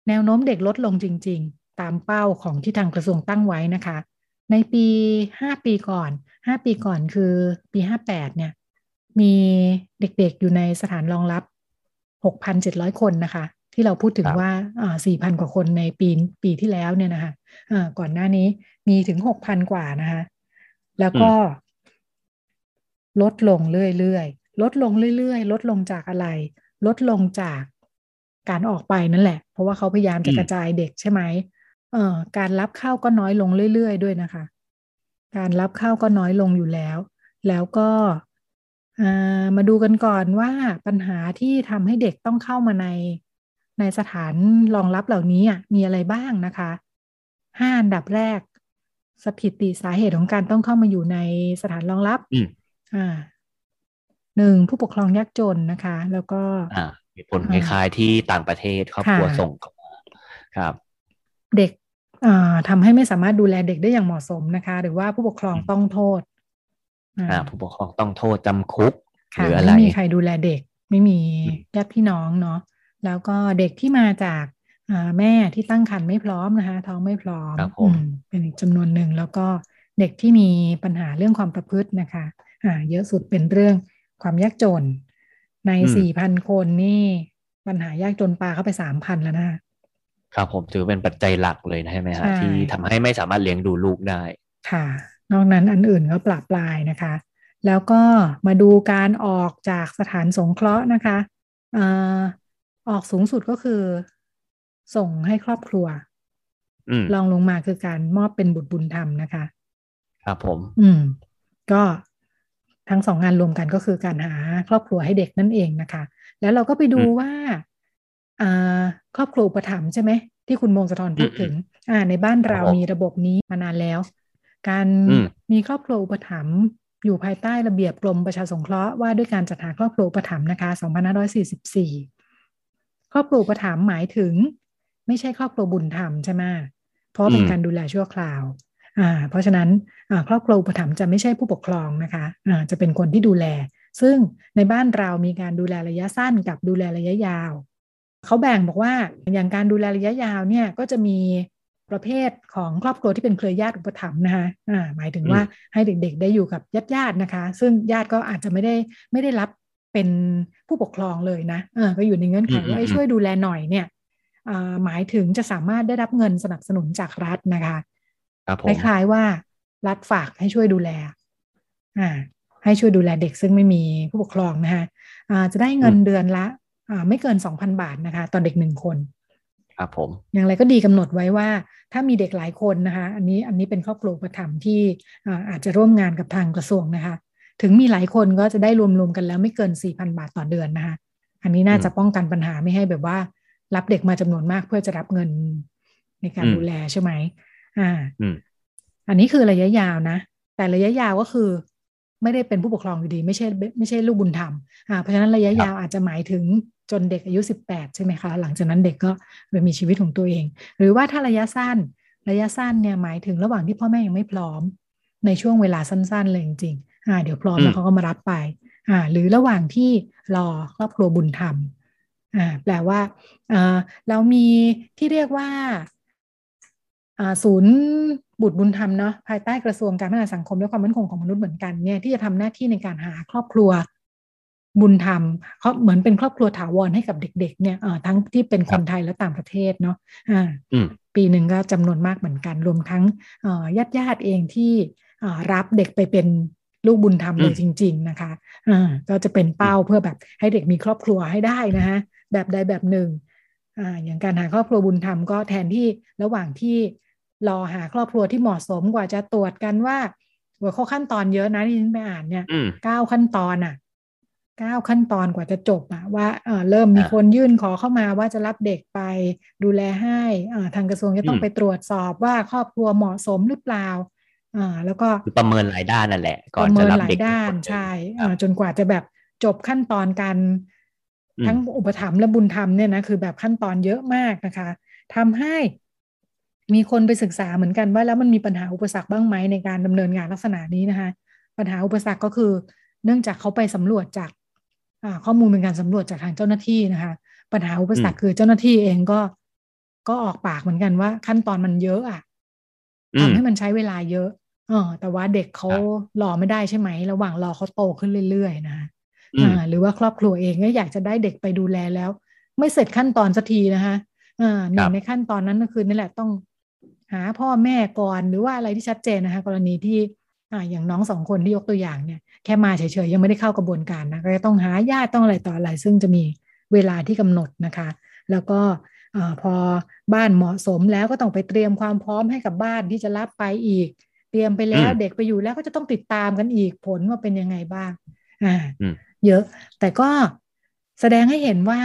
แนวโน้มเด็กลดลงจริง ๆ ตามเป้าของที่ทางกระทรวงตั้งไว้นะคะ ในปีห้าปีก่อนห้าปีก่อนคือปีห้าแปดเนี่ย มีเด็กๆอยู่ในสถานรองรับหกพันเจ็ดร้อยคนนะคะ ที่เราพูดถึงว่าสี่พันกว่าคนในปีปีที่แล้วเนี่ยนะคะะก่อนหน้านี้มีถึงหกพันกว่านะคะ แล้วก็ลดลงเรื่อยๆ ลดลงเรื่อยๆ ลดลงจากอะไร ลดลงจากการออกไปนั่นแหละ เพราะว่าเขาพยายามจะกระจายเด็กใช่ไหมเอ่อการรับเข้าก็น้อยลงเรื่อยๆ ด้วยนะคะ การรับเข้าก็น้อยลงอยู่แล้ว แล้วก็มาดูกันก่อนว่าปัญหาที่ทำให้เด็กต้องเข้ามาในในสถานรองรับเหล่านี้มีอะไรบ้างนะคะห้าอันดับแรก สถิติสาเหตุของการต้องเข้ามาอยู่ในสถานรองรับอ่า หนึ่งผู้ปกครองยากจนนะคะ แล้วก็อ่าผลคล้าย ๆ ที่ต่างประเทศครอบครัวส่งเข้ามาครับ เด็กอ่าทำให้ไม่สามารถดูแลเด็กได้อย่างเหมาะสมนะคะ หรือว่าผู้ปกครองต้องโทษอ่าผู้ปกครองต้องโทษจำคุกหรืออะไรไม่มีใครดูแลเด็ก ไม่มีญาติพี่น้องเนาะแล้วก็เด็กที่มาจากแม่ที่ตั้งครรภ์ไม่พร้อมนะคะ ท้องไม่พร้อมเป็นอีกจำนวนหนึ่งแล้วก็เด็กที่มีปัญหาเรื่องความประพฤตินะคะ อ่า เยอะสุดเป็นเรื่อง ความยากจน ในสี่พันคนนี่ปัญหายากจนปลาเข้าไปสามพันแล้วนะครับผมถือเป็นปัจจัยหลักเลยนะใช่ไหมฮะที่ทำให้ไม่สามารถเลี้ยงดูลูกได้ ค่ะ นอกนั้นอันอื่นก็ปราบปลายนะคะ แล้วก็มาดูการออกจากสถานสงเคราะห์นะคะออกสูงสุดก็คือ ส่งให้ครอบครัวลองลงมาคือการมอบเป็นบุตรบุญธรรมนะคะ ครับผม อืม ก็ ทั้งสองงานรวมกันก็คือการหาครอบครัวให้เด็กนั่นเองนะคะ แล้วเราก็ไปดูว่าอ่าครอบครัวอุปถัมภ์ใช่ไหมที่คุณมงสะทอนพูดถึงอ่าในบ้านเรามีระบบนี้มานานแล้ว การมีครอบครัวอุปถัมภ์อยู่ภายใต้ระเบียบกรมประชาสงเคราะห์ว่าด้วยการจัดหาครอบครัวอุปถัมภ์นะคะ2544 ครอบครัวประถมหมายถึง ไม่ใช่ครอบครัวบุญธรรมใช่ไหมเพราะเป็นการดูแลชั่วคราวอ่า เพราะฉะนั้นครอบครัวอุปถัมภ์จะไม่ใช่ผู้ปกครองนะคะอ่าจะเป็นคนที่ดูแล ซึ่งในบ้านเรามีการดูแลระยะสั้นกับดูแลระยะยาวเขาแบ่งบอกว่าอย่างการดูแลระยะยาวเนี่ยก็จะมีประเภทของครอบครัวที่เป็นเครือญาติอุปถัมภ์นะคะอ่าหมายถึงว่าให้เด็กๆ ได้อยู่กับญาติญาตินะคะ ซึ่งญาติก็อาจจะไม่ได้ไม่ได้รับเป็นผู้ปกครองเลยนะเออก็อยู่ในเงื่อนไขว่าช่วยดูแลหน่อยเนี่ยหมายถึงจะสามารถได้รับเงินสนับสนุนจากรัฐนะคะ คล้ายๆว่ารัฐฝากให้ช่วยดูแล อ่า ให้ช่วยดูแลเด็กซึ่งไม่มีผู้ปกครองนะคะอ่าจะได้เงินเดือนละอ่าไม่เกินสองพันบาทนะคะต่อเด็กหนึ่งคนครับผมอย่างไรก็ดีกำหนดไว้ว่า ถ้ามีเด็กหลายคนนะคะ อันนี้อันนี้เป็นครอบครัวประถมที่อาอาจจะร่วมงานกับทางกระทรวงนะคะ ถึงมีหลายคนก็จะได้รวมๆกันแล้วไม่เกินสี่พันบาทต่อเดือนนะคะ อันนี้น่าจะป้องกันปัญหาไม่ให้แบบว่า รับเด็กมาจำนวนมากเพื่อจะรับเงินในการดูแลใช่ไหม อ่าอันนี้คือระยะยาวนะ แต่ระยะยาวก็คือ ไม่ได้เป็นผู้ปกครองอยู่ดี ไม่ใช่ไม่ใช่ลูกบุญธรรมอ่าเพราะฉะนั้นระยะยาวอาจจะหมายถึงจนเด็กอายุสิบแปดใช่ไหมคะ หลังจากนั้นเด็กก็ไปมีชีวิตของตัวเอง หรือว่าถ้าระยะสั้นระยะสั้นเนี่ยหมายถึงระหว่างที่พ่อแม่ยังไม่พร้อม ในช่วงเวลาสั้นๆเลยจริงๆอ่าเดี๋ยวพร้อมแล้วเขาก็มารับไปอ่าหรือระหว่างที่รอครอบครัวบุญธรรมอ่าแปลว่าอ่าเรามีที่เรียกว่าอ่า ศูนย์บุตรบุญธรรมเนาะภายใต้กระทรวงการพัฒนาสังคมและความมั่นคงของมนุษย์เหมือนกันเนี่ยที่จะทำหน้าที่ในการหาครอบครัวบุญธรรมเขาเหมือนเป็นครอบครัวถาวรให้กับเด็ก ๆ เนี่ยทั้งที่เป็นคนไทยและต่างประเทศเนาะอ่าปีหนึ่งก็จำนวนมากเหมือนกัน รวมทั้งญาติญาติเองที่รับเด็กไปเป็นลูกบุญธรรมเลยจริง ๆ นะคะอ่าก็จะเป็นเป้าเพื่อแบบให้เด็กมีครอบครัวให้ได้นะฮะแบบใดแบบหนึ่งอ่าอย่างการหาครอบครัวบุญธรรมก็แทนที่ระหว่างที่ รอหาครอบครัวที่เหมาะสมกว่าจะตรวจกันว่าหัวข้อขั้นตอนเยอะนะที่ฉันไปอ่านเนี่ยเก้าขั้นตอนอะเก้าขั้นตอนกว่าจะจบอะว่าเออเริ่มมีคนยื่นขอเข้ามาว่าจะรับเด็กไปดูแลให้อ่าทางกระทรวงจะต้องไปตรวจสอบว่าครอบครัวเหมาะสมหรือเปล่าอ่าแล้วก็ประเมินหลายด้านนั่นแหละ ก่อนจะรับเด็กด้านใช่อ่าจนกว่าจะแบบจบขั้นตอนการทั้งอุปถัมภ์และบุญธรรมเนี่ยนะคือแบบขั้นตอนเยอะมากนะคะทำให้ มีคนไปศึกษาเหมือนกันว่าแล้วมันมีปัญหาอุปสรรคบ้างไหมในการดำเนินงานลักษณะนี้นะคะปัญหาอุปสรรคก็คือเนื่องจากเขาไปสำรวจจากข้อมูลเป็นการสำรวจจากทางเจ้าหน้าที่นะคะ ปัญหาอุปสรรคคือเจ้าหน้าที่เองก็ก็ออกปากเหมือนกันว่า ขั้นตอนมันเยอะอะทำให้มันใช้เวลาเยอะเออแต่ว่าเด็กเขารอไม่ได้ใช่ไหม ระหว่างรอเขาโตขึ้นเรื่อยๆนะคะอ่าหรือว่าครอบครัวเองก็อยากจะได้เด็กไปดูแลแล้ว ไม่เสร็จขั้นตอนสักทีนะคะอ่าหนึ่งในขั้นตอนนั้นก็คือนี่แหละต้อง หาพ่อแม่ก่อนหรือว่าอะไรที่ชัดเจนนะคะกรณีที่อ่าอย่างน้องสองคนที่ยกตัวอย่างเนี่ยแค่มาเฉยๆยังไม่ได้เข้ากระบวนการนะก็จะต้องหาญาติต้องอะไรต่ออะไร ซึ่งจะมีเวลาที่กำหนดนะคะ แล้วก็อพอบ้านเหมาะสมแล้วก็ต้องไปเตรียมความพร้อมให้กับบ้านที่จะรับไปอีก เตรียมไปแล้วเด็กไปอยู่แล้วก็จะต้องติดตามกันอีกผลว่าเป็นยังไงบ้างอ่าเยอะ แต่ก็แสดงให้เห็นว่า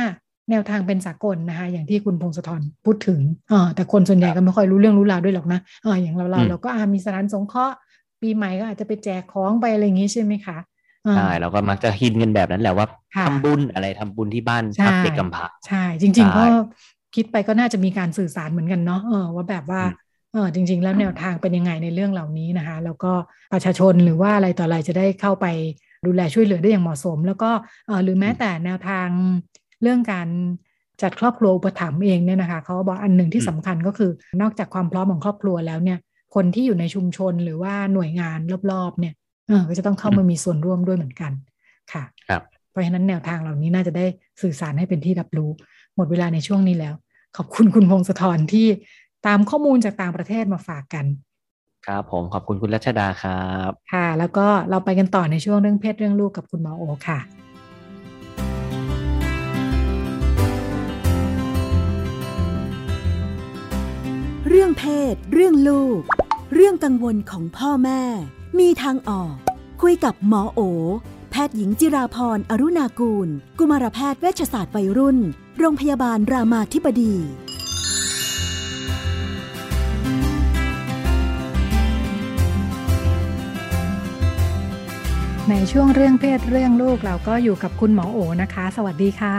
แนวทางเป็นสากลนะคะอย่างที่คุณพงศธรพูดถึงอ่าแต่คนส่วนใหญ่ก็ไม่ค่อยรู้เรื่องรู้ราวด้วยหรอกนะอ่าอย่างเราเราเราก็อามีสถานสงเคราะห์ปีใหม่ก็อาจจะไปแจกของไปอะไรอย่างนี้ใช่ไหมคะใช่เราก็มักจะฮินกันแบบนั้นแหละว่าทำบุญอะไรทำบุญที่บ้านพักเด็กกำพร้าใช่ จริงๆก็คิดไปก็น่าจะมีการสื่อสารเหมือนกันเนาะเออว่าแบบว่าเออจริง ๆ แล้วแนวทางเป็นยังไงในเรื่องเหล่านี้นะคะ แล้วก็ประชาชนหรือว่าอะไรต่ออะไรจะได้เข้าไปดูแลช่วยเหลือได้อย่างเหมาะสม แล้วก็เออหรือแม้แต่แนวทาง เรื่องการจัดครอบครัวอุปถัมภ์เองเนี่ยนะคะเขาบอกอันหนึ่งที่สำคัญก็คือนอกจากความพร้อมของครอบครัวแล้วเนี่ย คนที่อยู่ในชุมชนหรือว่าหน่วยงานรอบๆ เนี่ยเออก็จะต้องเข้ามามีส่วนร่วมด้วยเหมือนกันค่ะครับเพราะฉะนั้นแนวทางเหล่านี้น่าจะได้สื่อสารให้เป็นที่รับรู้ หมดเวลาในช่วงนี้แล้ว ขอบคุณคุณพงศธรที่ตามข้อมูลจากต่างประเทศมาฝากกัน ครับผมขอบคุณคุณรัชดาครับ ค่ะ แล้วก็เราไปกันต่อในช่วงเรื่องเพศเรื่องลูกกับคุณหมอโอค่ะ เรื่องเพศ เรื่องลูก เรื่องกังวลของพ่อแม่ มีทางออก คุยกับหมอโอ แพทย์หญิงจิราพรอรุณากูล กุมารแพทย์เวชศาสตร์วัยรุ่น โรงพยาบาลรามาธิบดีในช่วงเรื่องเพศเรื่องลูกเราก็อยู่กับคุณหมอโอนะคะ สวัสดีค่ะ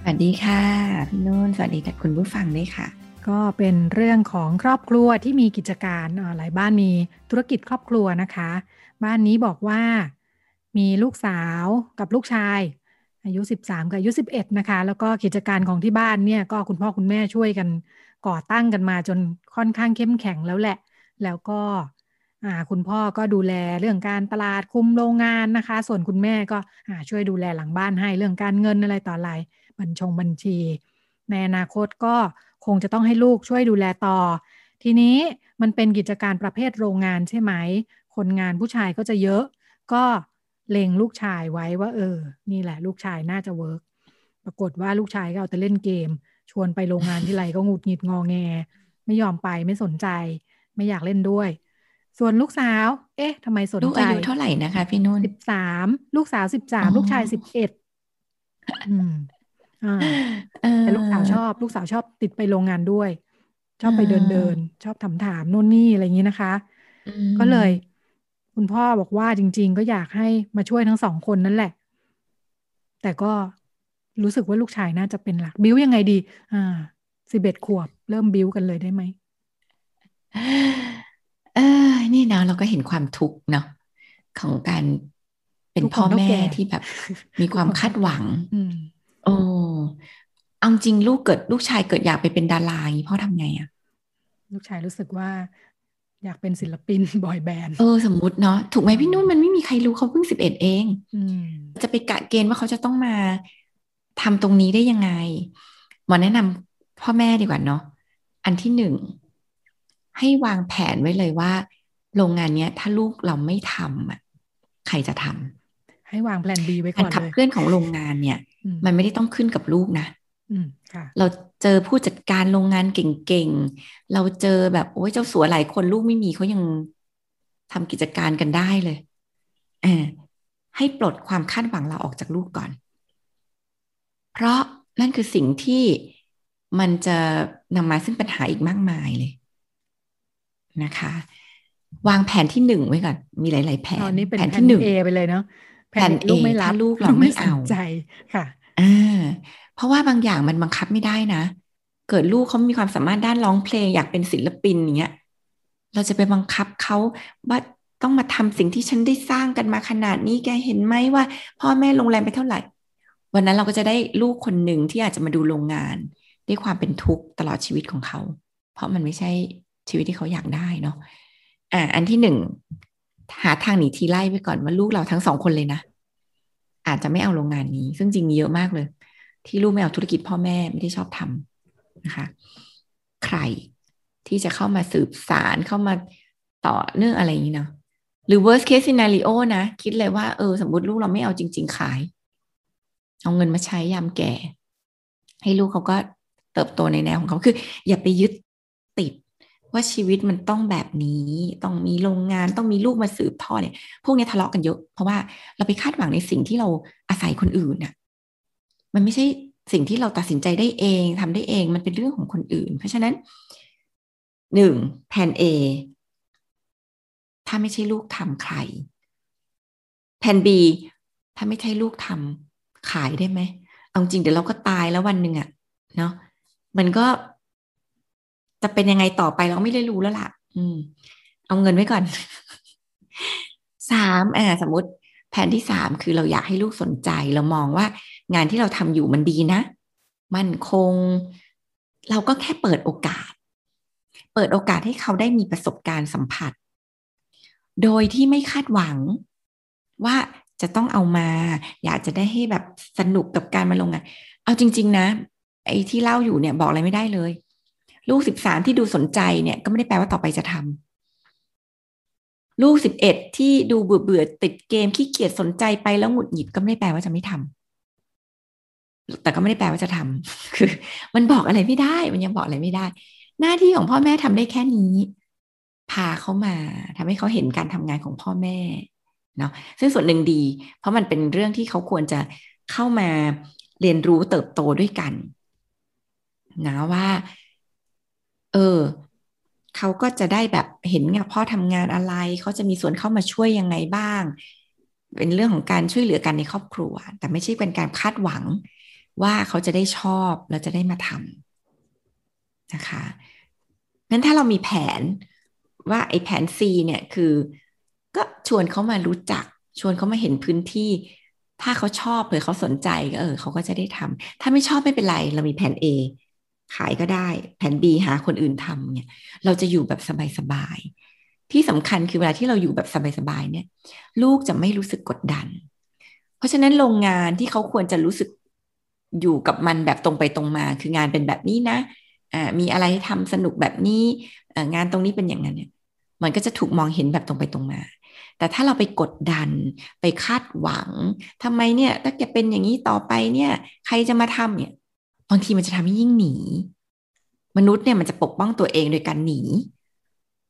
สวัสดีค่ะ พี่นุ่นสวัสดีกับคุณผู้ฟังด้วยค่ะ ก็เป็นเรื่องของครอบครัวที่มีกิจการหลายบ้านมีธุรกิจครอบครัวนะคะ บ้านนี้บอกว่ามีลูกสาวกับลูกชาย อายุ 13 กับอายุ 11 นะคะ แล้วก็กิจการของที่บ้านเนี่ยก็คุณพ่อคุณแม่ช่วยกันก่อตั้งกันมาจนค่อนข้างเข้มแข็งแล้วแหละ แล้วก็คุณพ่อก็ดูแลเรื่องการตลาดคุมโรงงานนะคะ ส่วนคุณแม่ก็ช่วยดูแลหลังบ้านให้เรื่องการเงินอะไรต่ออะไรบัญชงบัญชี ในอนาคตก็ คงจะต้องให้ลูกช่วยดูแลต่อ ทีนี้มันเป็นกิจการประเภทโรงงานใช่ไหม คนงานผู้ชายก็จะเยอะ ก็เล็งลูกชายไว้ว่า เออ นี่แหละ ลูกชายน่าจะเวิร์กปรากฏว่าลูกชายก็เอาแต่เล่นเกม ชวนไปโรงงานที่ไรก็งุดหงิดงอแง ไม่ยอมไปไม่สนใจ ไม่อยากเล่นด้วย ส่วนลูกสาว เอ๊ะทำไมสนใจลูกอายุเท่าไหร่นะคะ พี่นุ่นสิบสามลูกสาวสิบสามลูกชายสิบเอ็ดอืม แต่ลูกสาวชอบ ลูกสาวชอบติดไปโรงงานด้วย ชอบไปเดินเดิน ชอบถามถามนู่นนี่อะไรอย่างนี้นะคะ ก็เลย คุณพ่อบอกว่าจริง ๆ ก็อยากให้มาช่วยทั้งสองคนนั่นแหละ แต่ก็รู้สึกว่าลูกชายน่าจะเป็นหลัก บิ้วยังไงดี อ่าสิบเอ็ดขวบ เริ่มบิ้วกันเลยได้ไหมเออ นี่นะเราก็เห็นความทุกข์เนาะของการเป็นพ่อแม่ที่แบบ มีความคาดหวังโอ้เอา จริงลูกเกิดลูกชายเกิดอยากไปเป็นดาราอย่างนี้พ่อทำไงอะลูกชายรู้สึกว่าอยากเป็นศิลปินบอยแบนด์เออสมมุติเนาะถูกไหมพี่นุ่นมันไม่มีใครรู้เขาเพิ่งสิบเอ็ดเองจะไปกะเกณฑ์ว่าเขาจะต้องมาทำตรงนี้ได้ยังไงหมอแนะนำพ่อแม่ดีกว่าเนาะอันที่หนึ่งให้วางแผนไว้เลยว่า โรงงานเนี้ย ถ้าลูกเราไม่ทำอะใครจะทำให้วางแผนบีไว้ก่อนเลยขับเคลื่อนของโรงงานเนี่ย มันไม่ได้ต้องขึ้นกับลูกนะ เราเจอผู้จัดการโรงงานเก่งๆ เราเจอแบบโอ้ยเจ้าสัวหลายคนลูกไม่มีเขายังทำกิจการกันได้เลยเออให้ปลดความคาดหวังเราออกจากลูกก่อน เพราะนั่นคือสิ่งที่มันจะนำมาซึ่งปัญหาอีกมากมายเลยนะคะ วางแผนที่หนึ่งไว้ก่อน มีหลาย ๆ แผนแผนที่หนึ่งเอไปเลยเนาะแผนเอถ้าลูกเราไม่เอาใจค่ะอ่า เพราะว่าบางอย่างมันบังคับไม่ได้นะ เกิดลูกเขามีความสามารถด้านร้องเพลงอยากเป็นศิลปินอย่างเงี้ยเราจะไปบังคับเขาว่าต้องมาทำสิ่งที่ฉันได้สร้างกันมาขนาดนี้แกเห็นไหมว่า พ่อแม่ลงแรงไปเท่าไหร่ วันนั้นเราก็จะได้ลูกคนหนึ่งที่อาจจะมาดูโรงงานด้วยความเป็นทุกข์ตลอดชีวิตของเขา เพราะมันไม่ใช่ชีวิตที่เขาอยากได้เนาะอ่าอันที่หนึ่งหาทางหนีทีไล่ไปก่อนว่าลูกเราทั้งสองคนเลยนะอาจจะไม่เอาโรงงานนี้ ซึ่งจริงมีเยอะมากเลย ที่ลูกไม่เอาธุรกิจพ่อแม่ไม่ได้ชอบทำนะคะ ใครที่จะเข้ามาสืบสารเข้ามาต่อเนื่องอะไรอย่างนี้เนาะหรือ worst case scenario นะ คิดเลยว่าเออสมมติลูกเราไม่เอาจริง ๆ ขาย เอาเงินมาใช้ยามแก่ ให้ลูกเขาก็เติบโตในแนวของเขาคือ อย่าไปยึดติดว่าชีวิตมันต้องแบบนี้ ต้องมีโรงงานต้องมีลูกมาสืบทอดเนี่ย พวกนี้ทะเลาะกันเยอะ เพราะว่าเราไปคาดหวังในสิ่งที่เราอาศัยคนอื่นน่ะ มันไม่ใช่สิ่งที่เราตัดสินใจได้เองทำได้เองมันเป็นเรื่องของคนอื่น เพราะฉะนั้นหนึ่งแผน A ถ้าไม่ใช่ลูกทำใครแผน B ถ้าไม่ใช่ลูกทำขายได้ไหมเอาจริงเดี๋ยวเราก็ตายแล้ววันหนึ่งอะเนาะมันก็จะเป็นยังไงต่อไปเราไม่ได้รู้แล้วล่ะ อืม เอาเงินไว้ก่อนสามอ่าสมมติแผนที่สามคือเราอยากให้ลูกสนใจ เรามองว่า งานที่เราทำอยู่มันดีนะ มันคง เราก็แค่เปิดโอกาส เปิดโอกาสให้เขาได้มีประสบการณ์สัมผัส โดยที่ไม่คาดหวังว่าจะต้องเอามา อยากจะได้ให้แบบสนุกกับการมาลงงานเอาจริง ๆ นะ ไอ้ที่เล่าอยู่เนี่ยบอกอะไรไม่ได้เลย ลูกสิบสามที่ดูสนใจเนี่ยก็ไม่ได้แปลว่าต่อไปจะทำลูกสิบเอ็ดที่ดูเบื่อเบื่อติดเกมขี้เกียจสนใจไปแล้วหงุดหงิดก็ไม่ได้แปลว่าจะไม่ทำ แต่ก็ไม่ได้แปลว่าจะทำคือ มันบอกอะไรไม่ได้ มันยังบอกอะไรไม่ได้ หน้าที่ของพ่อแม่ทำได้แค่นี้ พาเขามาทำให้เขาเห็นการทำงานของพ่อแม่เนาะซึ่งส่วนหนึ่งดี เพราะมันเป็นเรื่องที่เขาควรจะเข้ามาเรียนรู้เติบโตด้วยกันนะว่า เออเขาก็จะได้แบบเห็นไงพ่อทำงานอะไร เขาจะมีส่วนเข้ามาช่วยยังไงบ้าง เป็นเรื่องของการช่วยเหลือกันในครอบครัว แต่ไม่ใช่เป็นการคาดหวัง ว่าเขาจะได้ชอบแล้วจะได้มาทำนะคะงั้นถ้าเรามีแผนว่าไอ้แผน C เนี่ยคือ ก็ชวนเขามารู้จัก ชวนเขามาเห็นพื้นที่ ถ้าเขาชอบหรือเขาสนใจก็เออเขาก็จะได้ทำถ้าไม่ชอบไม่เป็นไร เรามีแผน A ขายก็ได้แผน B หาคนอื่นทำเนี่ย เราจะอยู่แบบสบายๆที่สำคัญคือเวลาที่เราอยู่แบบสบายๆเนี่ย ลูกจะไม่รู้สึกกดดัน เพราะฉะนั้นโรงงานที่เขาควรจะรู้สึก อยู่กับมันแบบตรงไปตรงมา คืองานเป็นแบบนี้นะอ่ามีอะไรทำสนุกแบบนี้งานตรงนี้เป็นอย่างนั้นเนี่ยมันก็จะถูกมองเห็นแบบตรงไปตรงมา แต่ถ้าเราไปกดดันไปคาดหวังทำไมเนี่ย ถ้าแกเป็นอย่างนี้ต่อไปเนี่ย ใครจะมาทำเนี่ยบางทีมันจะทำให้ยิ่งหนี มนุษย์เนี่ยมันจะปกป้องตัวเองโดยการหนี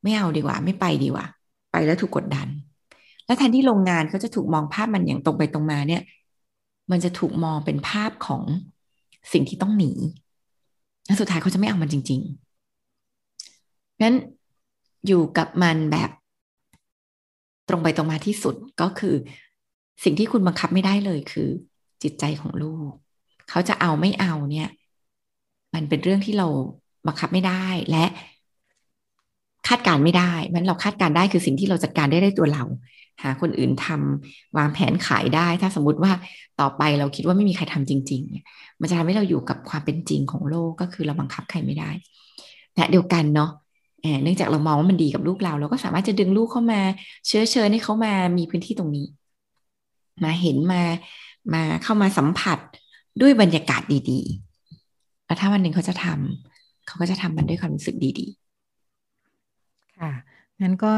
ไม่เอาดีกว่า ไม่ไปดีกว่า ไปแล้วถูกกดดัน แล้วแทนที่โรงงานเขาจะถูกมองภาพมันอย่างตรงไปตรงมาเนี่ย มันจะถูกมองเป็นภาพของสิ่งที่ต้องหนีแล้วสุดท้ายเขาจะไม่เอามันจริงๆนั้นอยู่กับมันแบบตรงไปตรงมาที่สุดก็คือ สิ่งที่คุณบังคับไม่ได้เลยคือ จิตใจของลูก เขาจะเอาไม่เอาเนี่ย มันเป็นเรื่องที่เราบังคับไม่ได้และคาดการไม่ได้มันเราคาดการได้คือสิ่งที่เราจัดการได้ได้ตัวเรา หาคนอื่นทำวางแผนขายได้ ถ้าสมมติว่าต่อไปเราคิดว่าไม่มีใครทำจริงๆมันจะทำให้เราอยู่กับความเป็นจริงของโลกก็คือเราบังคับใครไม่ได้แต่เดียวกันเนาะเนื่องจากเรามองว่ามันดีกับลูกเราเราก็สามารถจะดึงลูกเข้ามา เชื้อเชิญให้เขามามีพื้นที่ตรงนี้ มาเห็นมามาเข้ามาสัมผัสด้วยบรรยากาศดีๆแล้วถ้าวันหนึ่งเขาจะทำเขาก็จะทำมันด้วยความรู้สึกดีๆ ค่ะงั้นก็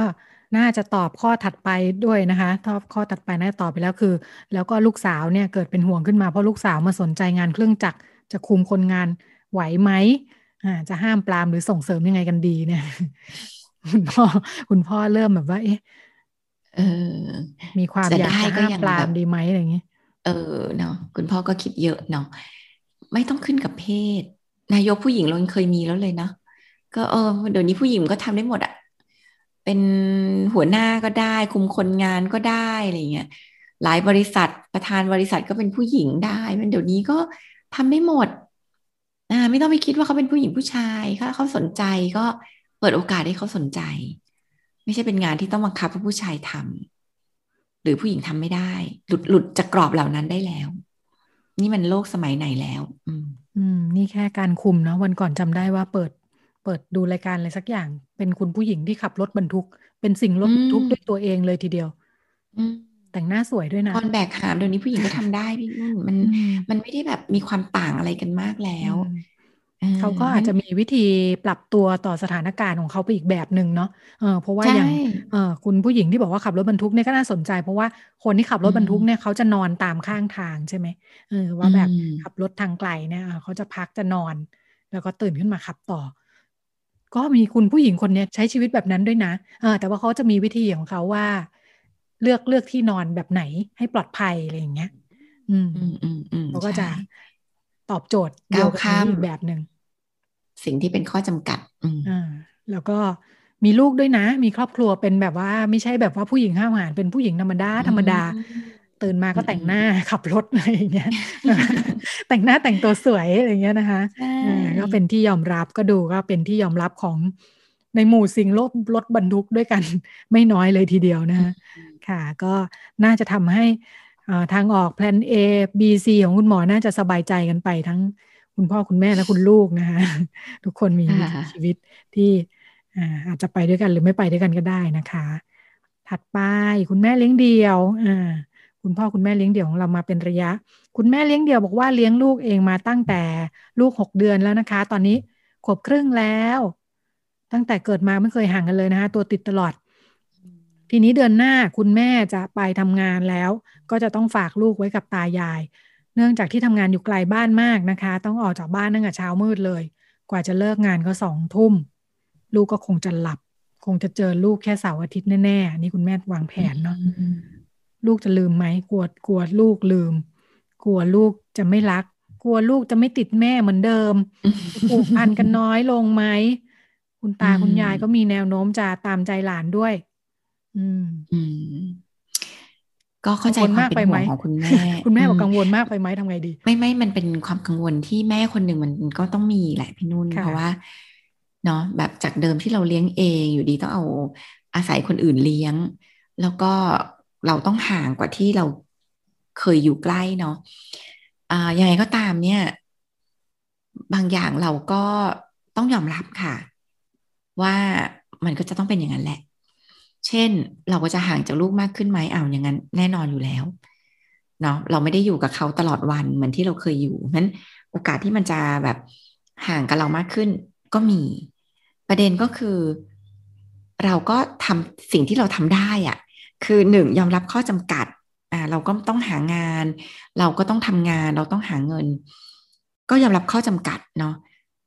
น่าจะตอบข้อถัดไปด้วยนะคะตอบข้อถัดไปน่าจะตอบไปแล้วคือ แล้วก็ลูกสาวเนี่ยเกิดเป็นห่วงขึ้นมาเพราะลูกสาวมาสนใจงานเครื่องจักรจะคุมคนงานไหวไหมอ่าจะห้ามปรามหรือส่งเสริมยังไงกันดีเนี่ย คุณพ่อคุณพ่อเริ่มแบบว่า เอ๊ะเออ มีความอยากจะห้ามปรามดีไหมอะไรอย่างนี้เออเนาะคุณพ่อก็คิดเยอะเนาะไม่ต้องขึ้นกับเพศ นายกผู้หญิงเราเคยมีแล้วเลยเนาะก็เออเดี๋ยวนี้ผู้หญิงก็ทำได้หมดอะ เป็นหัวหน้าก็ได้ คุมคนงานก็ได้อะไรเงี้ยหลายบริษัทประธานบริษัทก็เป็นผู้หญิงได้ มันเดี๋ยวนี้ก็ทำได้หมดอ่าไม่ต้องไปคิดว่าเขาเป็นผู้หญิงผู้ชายถ้าเขาสนใจก็เปิดโอกาสให้เขาสนใจ ไม่ใช่เป็นงานที่ต้องบังคับให้ผู้ชายทำหรือผู้หญิงทำไม่ได้ หลุดหลุดจากกรอบเหล่านั้นได้แล้ว นี่มันโลกสมัยไหนแล้ว อืมอืมนี่แค่การคุมเนาะวันก่อนจำได้ว่าเปิด เปิดดูรายการอะไรสักอย่าง เป็นคุณผู้หญิงที่ขับรถบรรทุก เป็นสิ่งรถบรรทุกด้วยตัวเองเลยทีเดียวอืมแต่งหน้าสวยด้วยนะ ตอนแบกหามเดี๋ยวนี้ผู้หญิงก็ทำได้พี่นุ่นมันมันไม่ได้แบบมีความต่างอะไรกันมากแล้วเขาก็อาจจะมีวิธีปรับตัวต่อสถานการณ์ของเขาไปอีกแบบหนึ่งเนาะเออเพราะว่าอย่างเออคุณผู้หญิงที่บอกว่าขับรถบรรทุกเนี่ยก็น่าสนใจ เพราะว่าคนที่ขับรถบรรทุกเนี่ยเขาจะนอนตามข้างทางใช่ไหมเออว่าแบบขับรถทางไกลเนี่ยเขาจะพักจะนอน แล้วก็ตื่นขึ้นมาขับต่อ ก็มีคุณผู้หญิงคนนี้ใช้ชีวิตแบบนั้นด้วยนะเออแต่ว่าเขาจะมีวิธีของเขาว่า เลือกเลือกที่นอนแบบไหนให้ปลอดภัยอะไรอย่างเงี้ย อืมอืมอืมเขาก็จะตอบโจทย์เดียวกันอีกแบบหนึ่งสิ่งที่เป็นข้อจำกัดอ่าแล้วก็มีลูกด้วยนะ มีครอบครัวเป็นแบบว่า ไม่ใช่แบบว่าผู้หญิงห้าวหาญเป็นผู้หญิงธรรมดาธรรมดา ตื่นมาก็แต่งหน้าขับรถอะไรอย่างเงี้ยแต่งหน้าแต่งตัวสวยอะไรเงี้ยนะคะก็เป็นที่ยอมรับก็ดูก็เป็นที่ยอมรับของในหมู่สิ่งรถรถบรรทุกด้วยกันไม่น้อยเลยทีเดียวนะค่ะ ก็น่าจะทำให้ทางออกแพลน A B C ของคุณหมอน่าจะสบายใจกันไปทั้งคุณพ่อคุณแม่และคุณลูกนะคะทุกคนมีชีวิตที่อาจจะไปด้วยกันหรือไม่ไปด้วยกันก็ได้นะคะ ถัดไปคุณแม่เลี้ยงเดี่ยวอ่า คุณพ่อคุณแม่เลี้ยงเดี่ยวของเรามาเป็นระยะ คุณแม่เลี้ยงเดี่ยวบอกว่าเลี้ยงลูกเองมาตั้งแต่ลูกหกเดือนแล้วนะคะ ตอนนี้ขวบครึ่งแล้ว ตั้งแต่เกิดมาไม่เคยห่างกันเลยนะคะ ตัวติดตลอด ทีนี้เดือนหน้าคุณแม่จะไปทำงานแล้ว ก็จะต้องฝากลูกไว้กับตายาย เนื่องจากที่ทำงานอยู่ไกลบ้านมากนะคะ ต้องออกจากบ้านตั้งแต่เช้ามืดเลย กว่าจะเลิกงานก็สองทุ่มลูกก็คงจะหลับ คงจะเจอลูกแค่เสาร์อาทิตย์แน่ๆนี่คุณแม่วางแผนเนาะ ลูกจะลืมไหมกลัวกลัวลูกลืม กลัวลูกจะไม่รัก กลัวลูกจะไม่ติดแม่เหมือนเดิมผูกพันกันน้อยลงไหมคุณตาคุณยายก็มีแนวโน้มจะตามใจหลานด้วย อืมก็เข้าใจความเป็นห่วงของคุณแม่ คุณแม่บอกกังวลมากไปไหมทำไงดี ไม่ไม่มันเป็นความกังวลที่แม่คนหนึ่งมันก็ต้องมีแหละพี่นุ่น เพราะว่าเนาะแบบจากเดิมที่เราเลี้ยงเองอยู่ดีต้องเอาอาศัยคนอื่นเลี้ยง แล้วก็ เราต้องห่างกว่าที่เราเคยอยู่ใกล้เนาะอ่ายังไงก็ตามเนี่ย บางอย่างเราก็ต้องยอมรับค่ะ ว่ามันก็จะต้องเป็นอย่างนั้นแหละ เช่นเราก็จะห่างจากลูกมากขึ้นไหมเอาอย่างนั้น แน่นอนอยู่แล้วเนาะเราไม่ได้อยู่กับเขาตลอดวันเหมือนที่เราเคยอยู่นั้นโอกาสที่มันจะแบบห่างกับเรามากขึ้นก็มี ประเด็นก็คือ เราก็ทำสิ่งที่เราทำได้อะ คือหนึ่งยอมรับข้อจำกัดอ่าเราก็ต้องหางาน เราก็ต้องทำงานเราต้องหาเงิน ก็ยอมรับข้อจำกัดเนาะ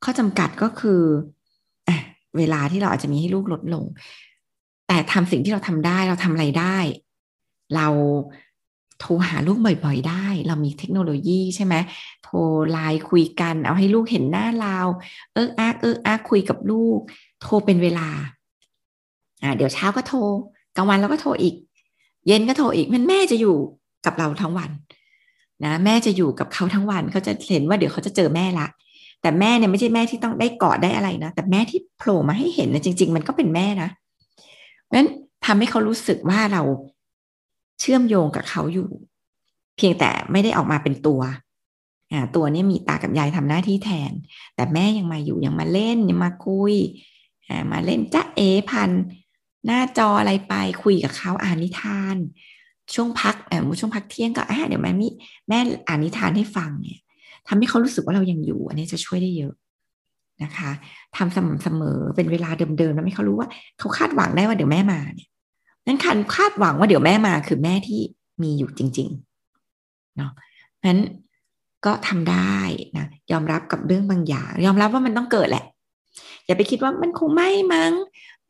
ข้อจำกัดก็คืออะเวลาที่เราอาจจะมีให้ลูกลดลง แต่ทำสิ่งที่เราทำได้เราทำอะไรได้ เราโทรหาลูกบ่อยๆ ได้ เรามีเทคโนโลยีใช่ไหมโทรไลน์คุยกัน เอาให้ลูกเห็นหน้าเรา เอออาเอออาคุยกับลูก โทรเป็นเวลา อ่าเดี๋ยวเช้าก็โทร กลางวันเราก็โทรอีก เย็นก็โทรอีกมันแม่จะอยู่กับเราทั้งวันนะแม่จะอยู่กับเขาทั้งวันเขาจะเห็นว่าเดี๋ยวเขาจะเจอแม่ละ แต่แม่เนี่ยไม่ใช่แม่ที่ต้องได้กอดได้อะไรนะ แต่แม่ที่โผล่มาให้เห็นนะจริง ๆ มันก็เป็นแม่นะเพราะฉะนั้นทำให้เขารู้สึกว่าเราเชื่อมโยงกับเขาอยู่ เพียงแต่ไม่ได้ออกมาเป็นตัวอ่าตัวนี้มีตากับยายทำหน้าที่แทน แต่แม่ยังมาอยู่ยังมาเล่นยังมาคุยอ่ามาเล่นจ้าเอพัน หน้าจออะไรไปคุยกับเขาอ่านนิทาน ช่วงพักเออช่วงพักเที่ยงก็อ่าเดี๋ยวแม่มีแม่อ่านนิทานให้ฟังเนี่ยทำให้เขารู้สึกว่าเรายังอยู่ อันนี้จะช่วยได้เยอะนะคะทำสม่ำเสมอเป็นเวลาเดิมๆแล้วไม่เขารู้ว่าเขาคาดหวังได้ว่าเดี๋ยวแม่มาเนี่ยนั้นคันคาดหวังว่าเดี๋ยวแม่มาคือแม่ที่มีอยู่จริงๆเนาะนั้นก็ทำได้นะยอมรับกับเรื่องบางอย่าง ยอมรับว่ามันต้องเกิดแหละ อย่าไปคิดว่ามันคงไม่มั้ง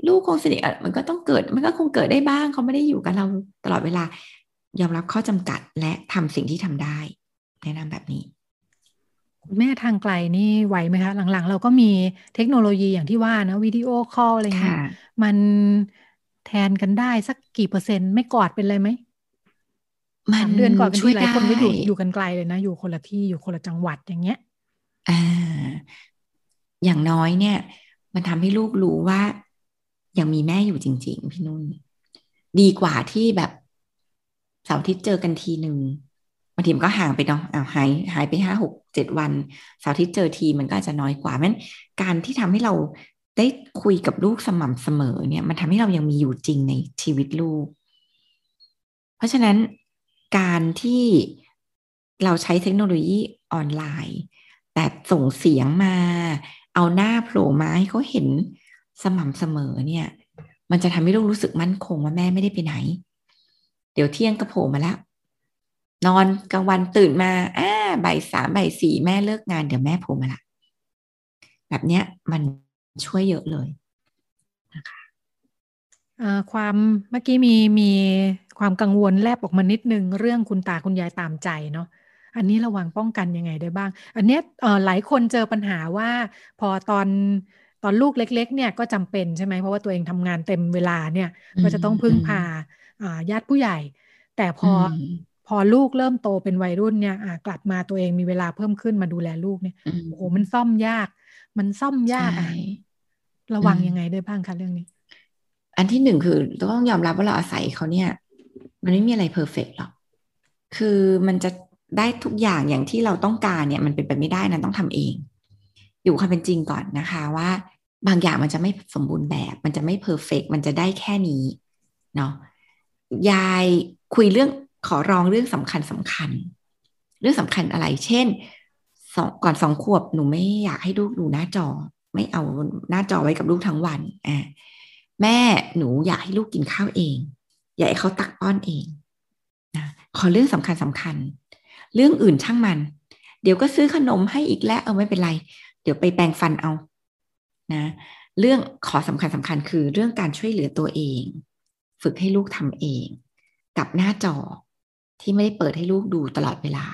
ลูกคงสนิทมันก็ต้องเกิด มันก็คงเกิดได้บ้างเขาไม่ได้อยู่กับเราตลอดเวลา ยอมรับข้อจำกัดและทำสิ่งที่ทำได้ แนะนำแบบนี้คุณแม่ทางไกลนี่ไหวไหมคะ หลังๆ เราก็มีเทคโนโลยีอย่างที่ว่านะวิดีโอคอลอะไรเงี้ยมันแทนกันได้สักกี่เปอร์เซ็นต์ ไม่กอดเป็นเลยไหมมันเดือนก่อนเป็นที่หลายคนไม่อยู่อยู่กันไกลเลยนะ อยู่คนละที่อยู่คนละจังหวัดอย่างเงี้ยอ่าอย่างน้อยเนี่ย มันทำให้ลูกรู้ว่า ยังมีแม่อยู่จริง ๆ พี่นุ่น ดีกว่าที่แบบเสาร์อาทิตย์เจอกันทีหนึ่งบางทีมันก็ห่างไปเนาะอ้าวหายหายไปห้าหกเจ็ดวันเสาร์อาทิตย์เจอทีมันก็อาจจะน้อยกว่ามันการที่ทำให้เราได้คุยกับลูกสม่ำเสมอเนี่ย มันทำให้เรายังมีอยู่จริงในชีวิตลูก เพราะฉะนั้นการที่เราใช้เทคโนโลยีออนไลน์ แต่ส่งเสียงมา เอาหน้าโผล่มาให้เขาเห็น สม่ำเสมอเนี่ย มันจะทำให้ลูกรู้สึกมั่นคงว่าแม่ไม่ได้ไปไหน เดี๋ยวเที่ยงก็โผล่มาแล้วนอนกลางวันตื่นมาอ่าบ่ายสามบ่ายสี่แม่เลิกงานเดี๋ยวแม่โผล่มาละแบบเนี้ยมันช่วยเยอะเลยนะคะความเมื่อกี้มีมีความกังวลแลบออกมานิดนึง เรื่องคุณตาคุณยายตามใจเนาะอันนี้ระวังป้องกันยังไงได้บ้าง อันนี้เออหลายคนเจอปัญหาว่า พอตอน ตอนลูกเล็ก ๆ เนี่ยก็จำเป็นใช่ไหมเพราะว่าตัวเองทำงานเต็มเวลาเนี่ยก็จะต้องพึ่งพาญาติผู้ใหญ่ แต่พอพอลูกเริ่มโตเป็นวัยรุ่นเนี่ยกลับมาตัวเองมีเวลาเพิ่มขึ้นมาดูแลลูกเนี่ยโอ้โหมันซ่อมยาก มันซ่อมยากระวังยังไงได้บ้างคะเรื่องนี้ อันที่หนึ่งคือต้องยอมรับว่าเราอาศัยเขาเนี่ย มันไม่มีอะไรเพอร์เฟกหรอกคือมันจะได้ทุกอย่างอย่างที่เราต้องการเนี่ย มันเป็นไปไม่ได้นะต้องทำเอง อยู่ความเป็นจริงก่อนนะคะว่า บางอย่างมันจะไม่สมบูรณ์แบบ มันจะไม่เพอร์เฟกมันจะได้แค่นี้เนาะยายคุยเรื่องขอร้องเรื่องสำคัญสำคัญ เรื่องสำคัญอะไร เช่นสองก่อนสองขวบหนูไม่อยากให้ลูกดูหน้าจอ ไม่เอาหน้าจอไว้กับลูกทั้งวันอ่าแม่หนูอยากให้ลูกกินข้าวเอง อยากให้เขาตักป้อนเองนะขอเรื่องสำคัญสำคัญ เรื่องอื่นช่างมัน เดี๋ยวก็ซื้อขนมให้อีกแล้วเออไม่เป็นไร เดี๋ยวไปแปรงฟันเอานะเรื่องขอสำคัญสำคัญคือเรื่องการช่วยเหลือตัวเอง ฝึกให้ลูกทำเอง กับหน้าจอที่ไม่ได้เปิดให้ลูกดูตลอดเวลา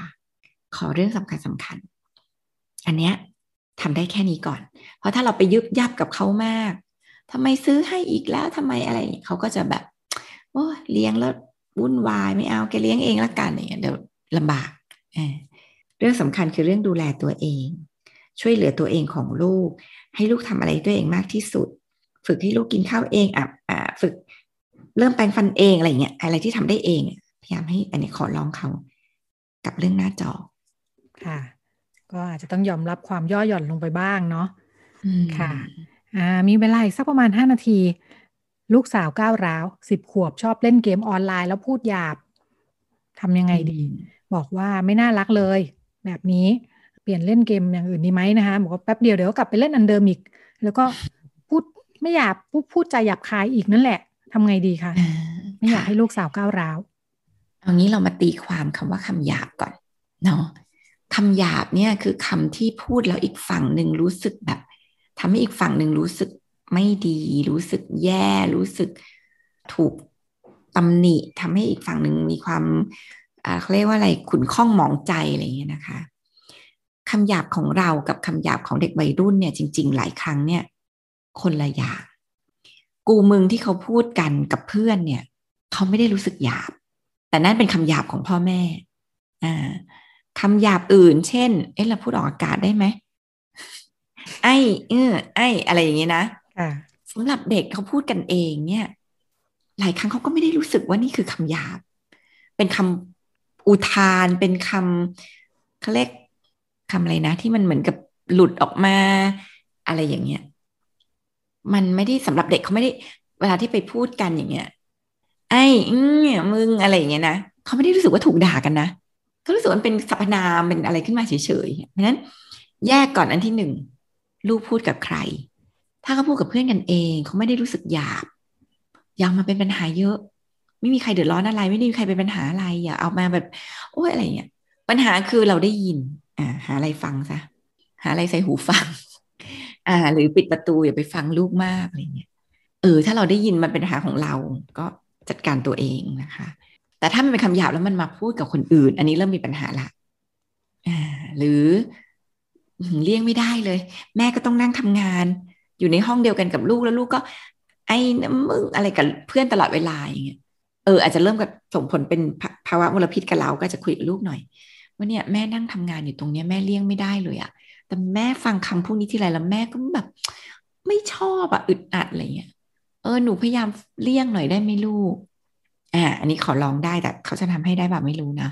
ขอเรื่องสำคัญสำคัญ อันเนี้ยทำได้แค่นี้ก่อน เพราะถ้าเราไปยึบยับกับเขามากทำไมซื้อให้อีกแล้วทำไมอะไรเขาก็จะแบบโอ้เลี้ยงแล้ววุ่นวายไม่เอาแกเลี้ยงเองละกันเนี่ยเดี๋ยวลำบากเรื่องสำคัญคือเรื่องดูแลตัวเอง ช่วยเหลือตัวเองของลูก ให้ลูกทำอะไรตัวเองมากที่สุด ฝึกให้ลูกกินข้าวเองอะอ่าฝึกเริ่มแปรงฟันเองอะไรเงี้ยอะไรที่ทำได้เอง พยายามให้อันนี้ขอลองเขากับเรื่องหน้าจอค่ะ ก็อาจจะต้องยอมรับความย่อหย่อนลงไปบ้างเนาะค่ะอ่ามีเวลาอีกสักประมาณห้านาที ลูกสาวก้าวร้าวสิบขวบชอบเล่นเกมออนไลน์แล้วพูดหยาบทำยังไงดี บอกว่าไม่น่ารักเลย แบบนี้ เปลี่ยนเล่นเกมอย่างอื่นดีไหมนะคะบอกว่าแป๊บเดียวเดี๋ยวกลับไปเล่นอันเดิมอีก แล้วก็พูดไม่หยาบพูดพูดใจหยาบคายอีกนั่นแหละทำไงดีคะไม่อยากให้ลูกสาวก้าวร้าวเอางี้เรามาตีความคำว่าคำหยาบก่อนเนาะคำหยาบเนี่ยคือคำที่พูดแล้วอีกฝั่งหนึ่งรู้สึกแบบทำให้อีกฝั่งหนึ่งรู้สึกไม่ดี รู้สึกแย่รู้สึกถูกตำหนิทำให้อีกฝั่งหนึ่งมีความเขาเรียกว่าอะไรขุนข้องหมองใจอะไรอย่างเงี้ยนะคะ คำหยาบของเรากับคำหยาบของเด็กวัยรุ่นเนี่ยจริง ๆ หลายครั้งเนี่ย คนละอย่างกูมึงที่เขาพูดกันกับเพื่อนเนี่ย เขาไม่ได้รู้สึกหยาบ แต่นั่นเป็นคำหยาบของพ่อแม่อ่าคำหยาบอื่น เช่น เอ๊ะเราพูดออกอากาศได้ไหมไอ้เออไอ้อะไรอย่างเงี้ยนะสำหรับเด็กเขาพูดกันเองเนี่ย หลายครั้งเขาก็ไม่ได้รู้สึกว่านี่คือคำหยาบ เป็นคำอุทานเป็นคำเขาเรียก คำอะไรนะ ที่มันเหมือนกับหลุดออกมาอะไรอย่างเงี้ย มันไม่ได้สำหรับเด็กเขาไม่ได้ เวลาที่ไปพูดกันอย่างเงี้ย ไอ้เนี่ยมึงอะไรอย่างเงี้ยนะเขาไม่ได้รู้สึกว่าถูกด่ากันนะเขารู้สึกมันเป็นสรรพนามเป็นอะไรขึ้นมาเฉยๆเพราะนั้นแยกก่อนอันที่หนึ่งลูกพูดกับใคร ถ้าเขาพูดกับเพื่อนกันเองเขาไม่ได้รู้สึกหยาบอยากมาเป็นปัญหาเยอะ ไม่มีใครเดือดร้อนอะไร ไม่ได้มีใครเป็นปัญหาอะไรอย่าเอามาแบบโอ้ยอะไรเงี้ยปัญหาคือเราได้ยิน อ่าหาอะไรฟังซะหาอะไรใส่หูฟัง อ่า หรือปิดประตูอย่าไปฟังลูกมากอะไรเงี้ยเออ ถ้าเราได้ยินมันเป็นปัญหาของเราก็จัดการตัวเองนะคะ แต่ถ้ามันเป็นคำหยาบแล้วมันมาพูดกับคนอื่น อันนี้เริ่มมีปัญหาละอ่า หรือเลี่ยงไม่ได้เลย แม่ก็ต้องนั่งทำงาน อยู่ในห้องเดียวกันกับลูกแล้วลูกก็ ไอ้มึงอะไรกับเพื่อนตลอดเวลาอย่างเงี้ยเอออาจจะเริ่มกับส่งผลเป็นภาวะมลพิษกับเราก็จะคุยกับลูกหน่อย ว่าเนี่ยแม่นั่งทำงานอยู่ตรงเนี้ยแม่เลี่ยงไม่ได้เลยอะแต่แม่ฟังคำพวกนี้ทีไรแล้วแม่ก็แบบ ไม่ชอบอะอึดอัดอะไรเงี้ยเออหนูพยายามเลี่ยงหน่อยได้ไหมลูกอ่าอันนี้ขอลองได้แต่เขาจะทำให้ได้แบบไม่รู้นะ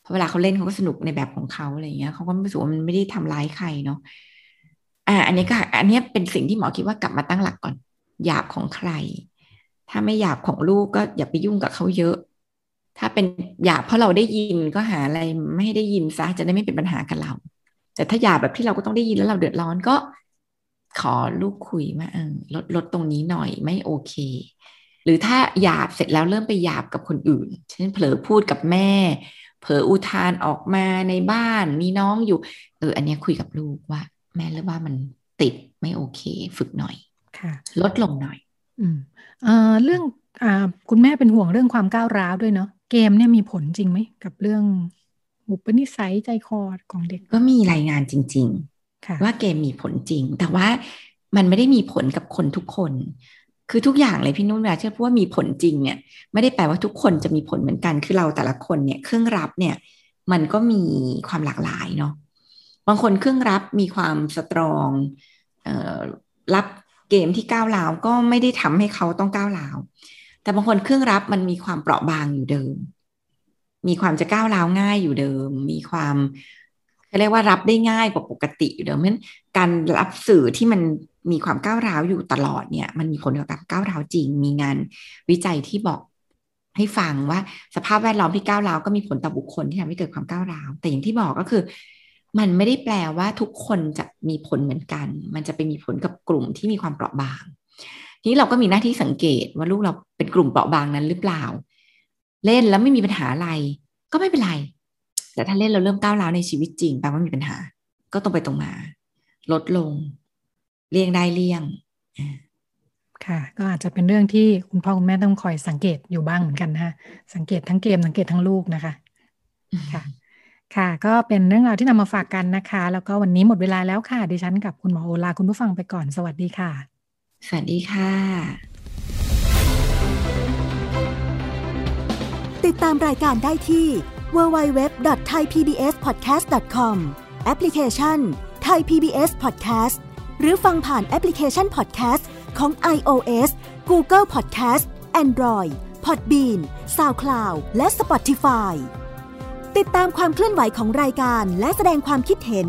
เพราะเวลาเขาเล่นเขาก็สนุกในแบบของเขาอะไรเงี้ยเขาก็ไม่รู้สึกว่ามันไม่ได้ทำร้ายใครเนาะอ่า อันนี้ก็อันนี้เป็นสิ่งที่หมอคิดว่ากลับมาตั้งหลักก่อนหยาบของใคร ถ้าไม่หยาบของลูกก็อย่าไปยุ่งกับเขาเยอะ ถ้าเป็นหยาบเพราะเราได้ยินก็หาอะไรไม่ให้ได้ยินซะจะได้ไม่เป็นปัญหากับเรา แต่ถ้าหยาบแบบที่เราก็ต้องได้ยินแล้วเราเดือดร้อนก็ขอลูกคุยมาเออลดลดตรงนี้หน่อยไม่โอเค หรือถ้าหยาบเสร็จแล้วเริ่มไปหยาบกับคนอื่น เช่นเผลอพูดกับแม่ เผลออุทานออกมาในบ้านมีน้องอยู่ เออ อันนี้คุยกับลูกว่า แม่เรือว่ามันติดไม่โอเค ฝึกหน่อยค่ะ ลดลงหน่อย อืมเอ่อเรื่องอ่าคุณแม่เป็นห่วงเรื่องความก้าวร้าวด้วยเนาะ เกมเนี่ยมีผลจริงไหมกับเรื่องอุปนิสัยใจคอของเด็ก ก็มีรายงานจริง ๆ ว่าเกมมีผลจริง แต่ว่ามันไม่ได้มีผลกับคนทุกคน คือทุกอย่างเลยพี่นุ่นเวลาเชื่อพูดว่ามีผลจริงเนี่ย ไม่ได้แปลว่าทุกคนจะมีผลเหมือนกัน คือเราแต่ละคนเนี่ยเครื่องรับเนี่ย มันก็มีความหลากหลายเนาะบางคนเครื่องรับมีความสตรองออรับเกมที่ก้าวร้าวก็ไม่ได้ทำให้เขาต้องก้าวร้าว แต่บางคนเครื่องรับมันมีความเปราะบางอยู่เดิม มีความจะก้าวร้าวง่ายอยู่เดิม มีความเขาเรียกว่ารับได้ง่ายกว่าปกติอยู่เดิมเพราะฉะนั้นการรับสื่อที่มันมีความก้าวร้าวอยู่ตลอดเนี่ย มันมีผลกับการก้าวร้าวจริง มีงานวิจัยที่บอกให้ฟังว่าสภาพแวดล้อมที่ก้าวร้าวก็มีผลต่อบุคคลที่ทำให้เกิดความก้าวร้าว แต่อย่างที่บอกก็คือ มันไม่ได้แปลว่าทุกคนจะมีผลเหมือนกัน มันจะไปมีผลกับกลุ่มที่มีความเปราะบาง นี้เราก็มีหน้าที่สังเกตว่าลูกเราเป็นกลุ่มเปราะบางนั้นหรือเปล่า เล่นแล้วไม่มีปัญหาอะไร ก็ไม่เป็นไร แต่ถ้าเล่นเราเริ่มก้าวร้าวในชีวิตจริงแปลว่ามีปัญหา ก็ตรงไปตรงมา ลดลง เลี่ยงได้เลี่ยงค่ะ ก็อาจจะเป็นเรื่องที่คุณพ่อคุณแม่ต้องคอยสังเกตอยู่บ้างเหมือนกันนะคะสังเกตทั้งเกมสังเกตทั้งลูกนะคะ ค่ะค่ะ ก็เป็นเรื่องราวที่นำมาฝากกันนะคะ แล้วก็วันนี้หมดเวลาแล้วค่ะ ดิฉันกับคุณหมอโอลาคุณผู้ฟังไปก่อน สวัสดีค่ะ สวัสดีค่ะ ติดตามรายการได้ที่ www.thaipbspodcast.com แอปพลิเคชัน Thai PBS Podcast หรือฟังผ่านแอปพลิเคชัน Podcast ของ iOS Google Podcast Android Podbean SoundCloud และ Spotify ติดตามความเคลื่อนไหวของรายการและแสดงความคิดเห็น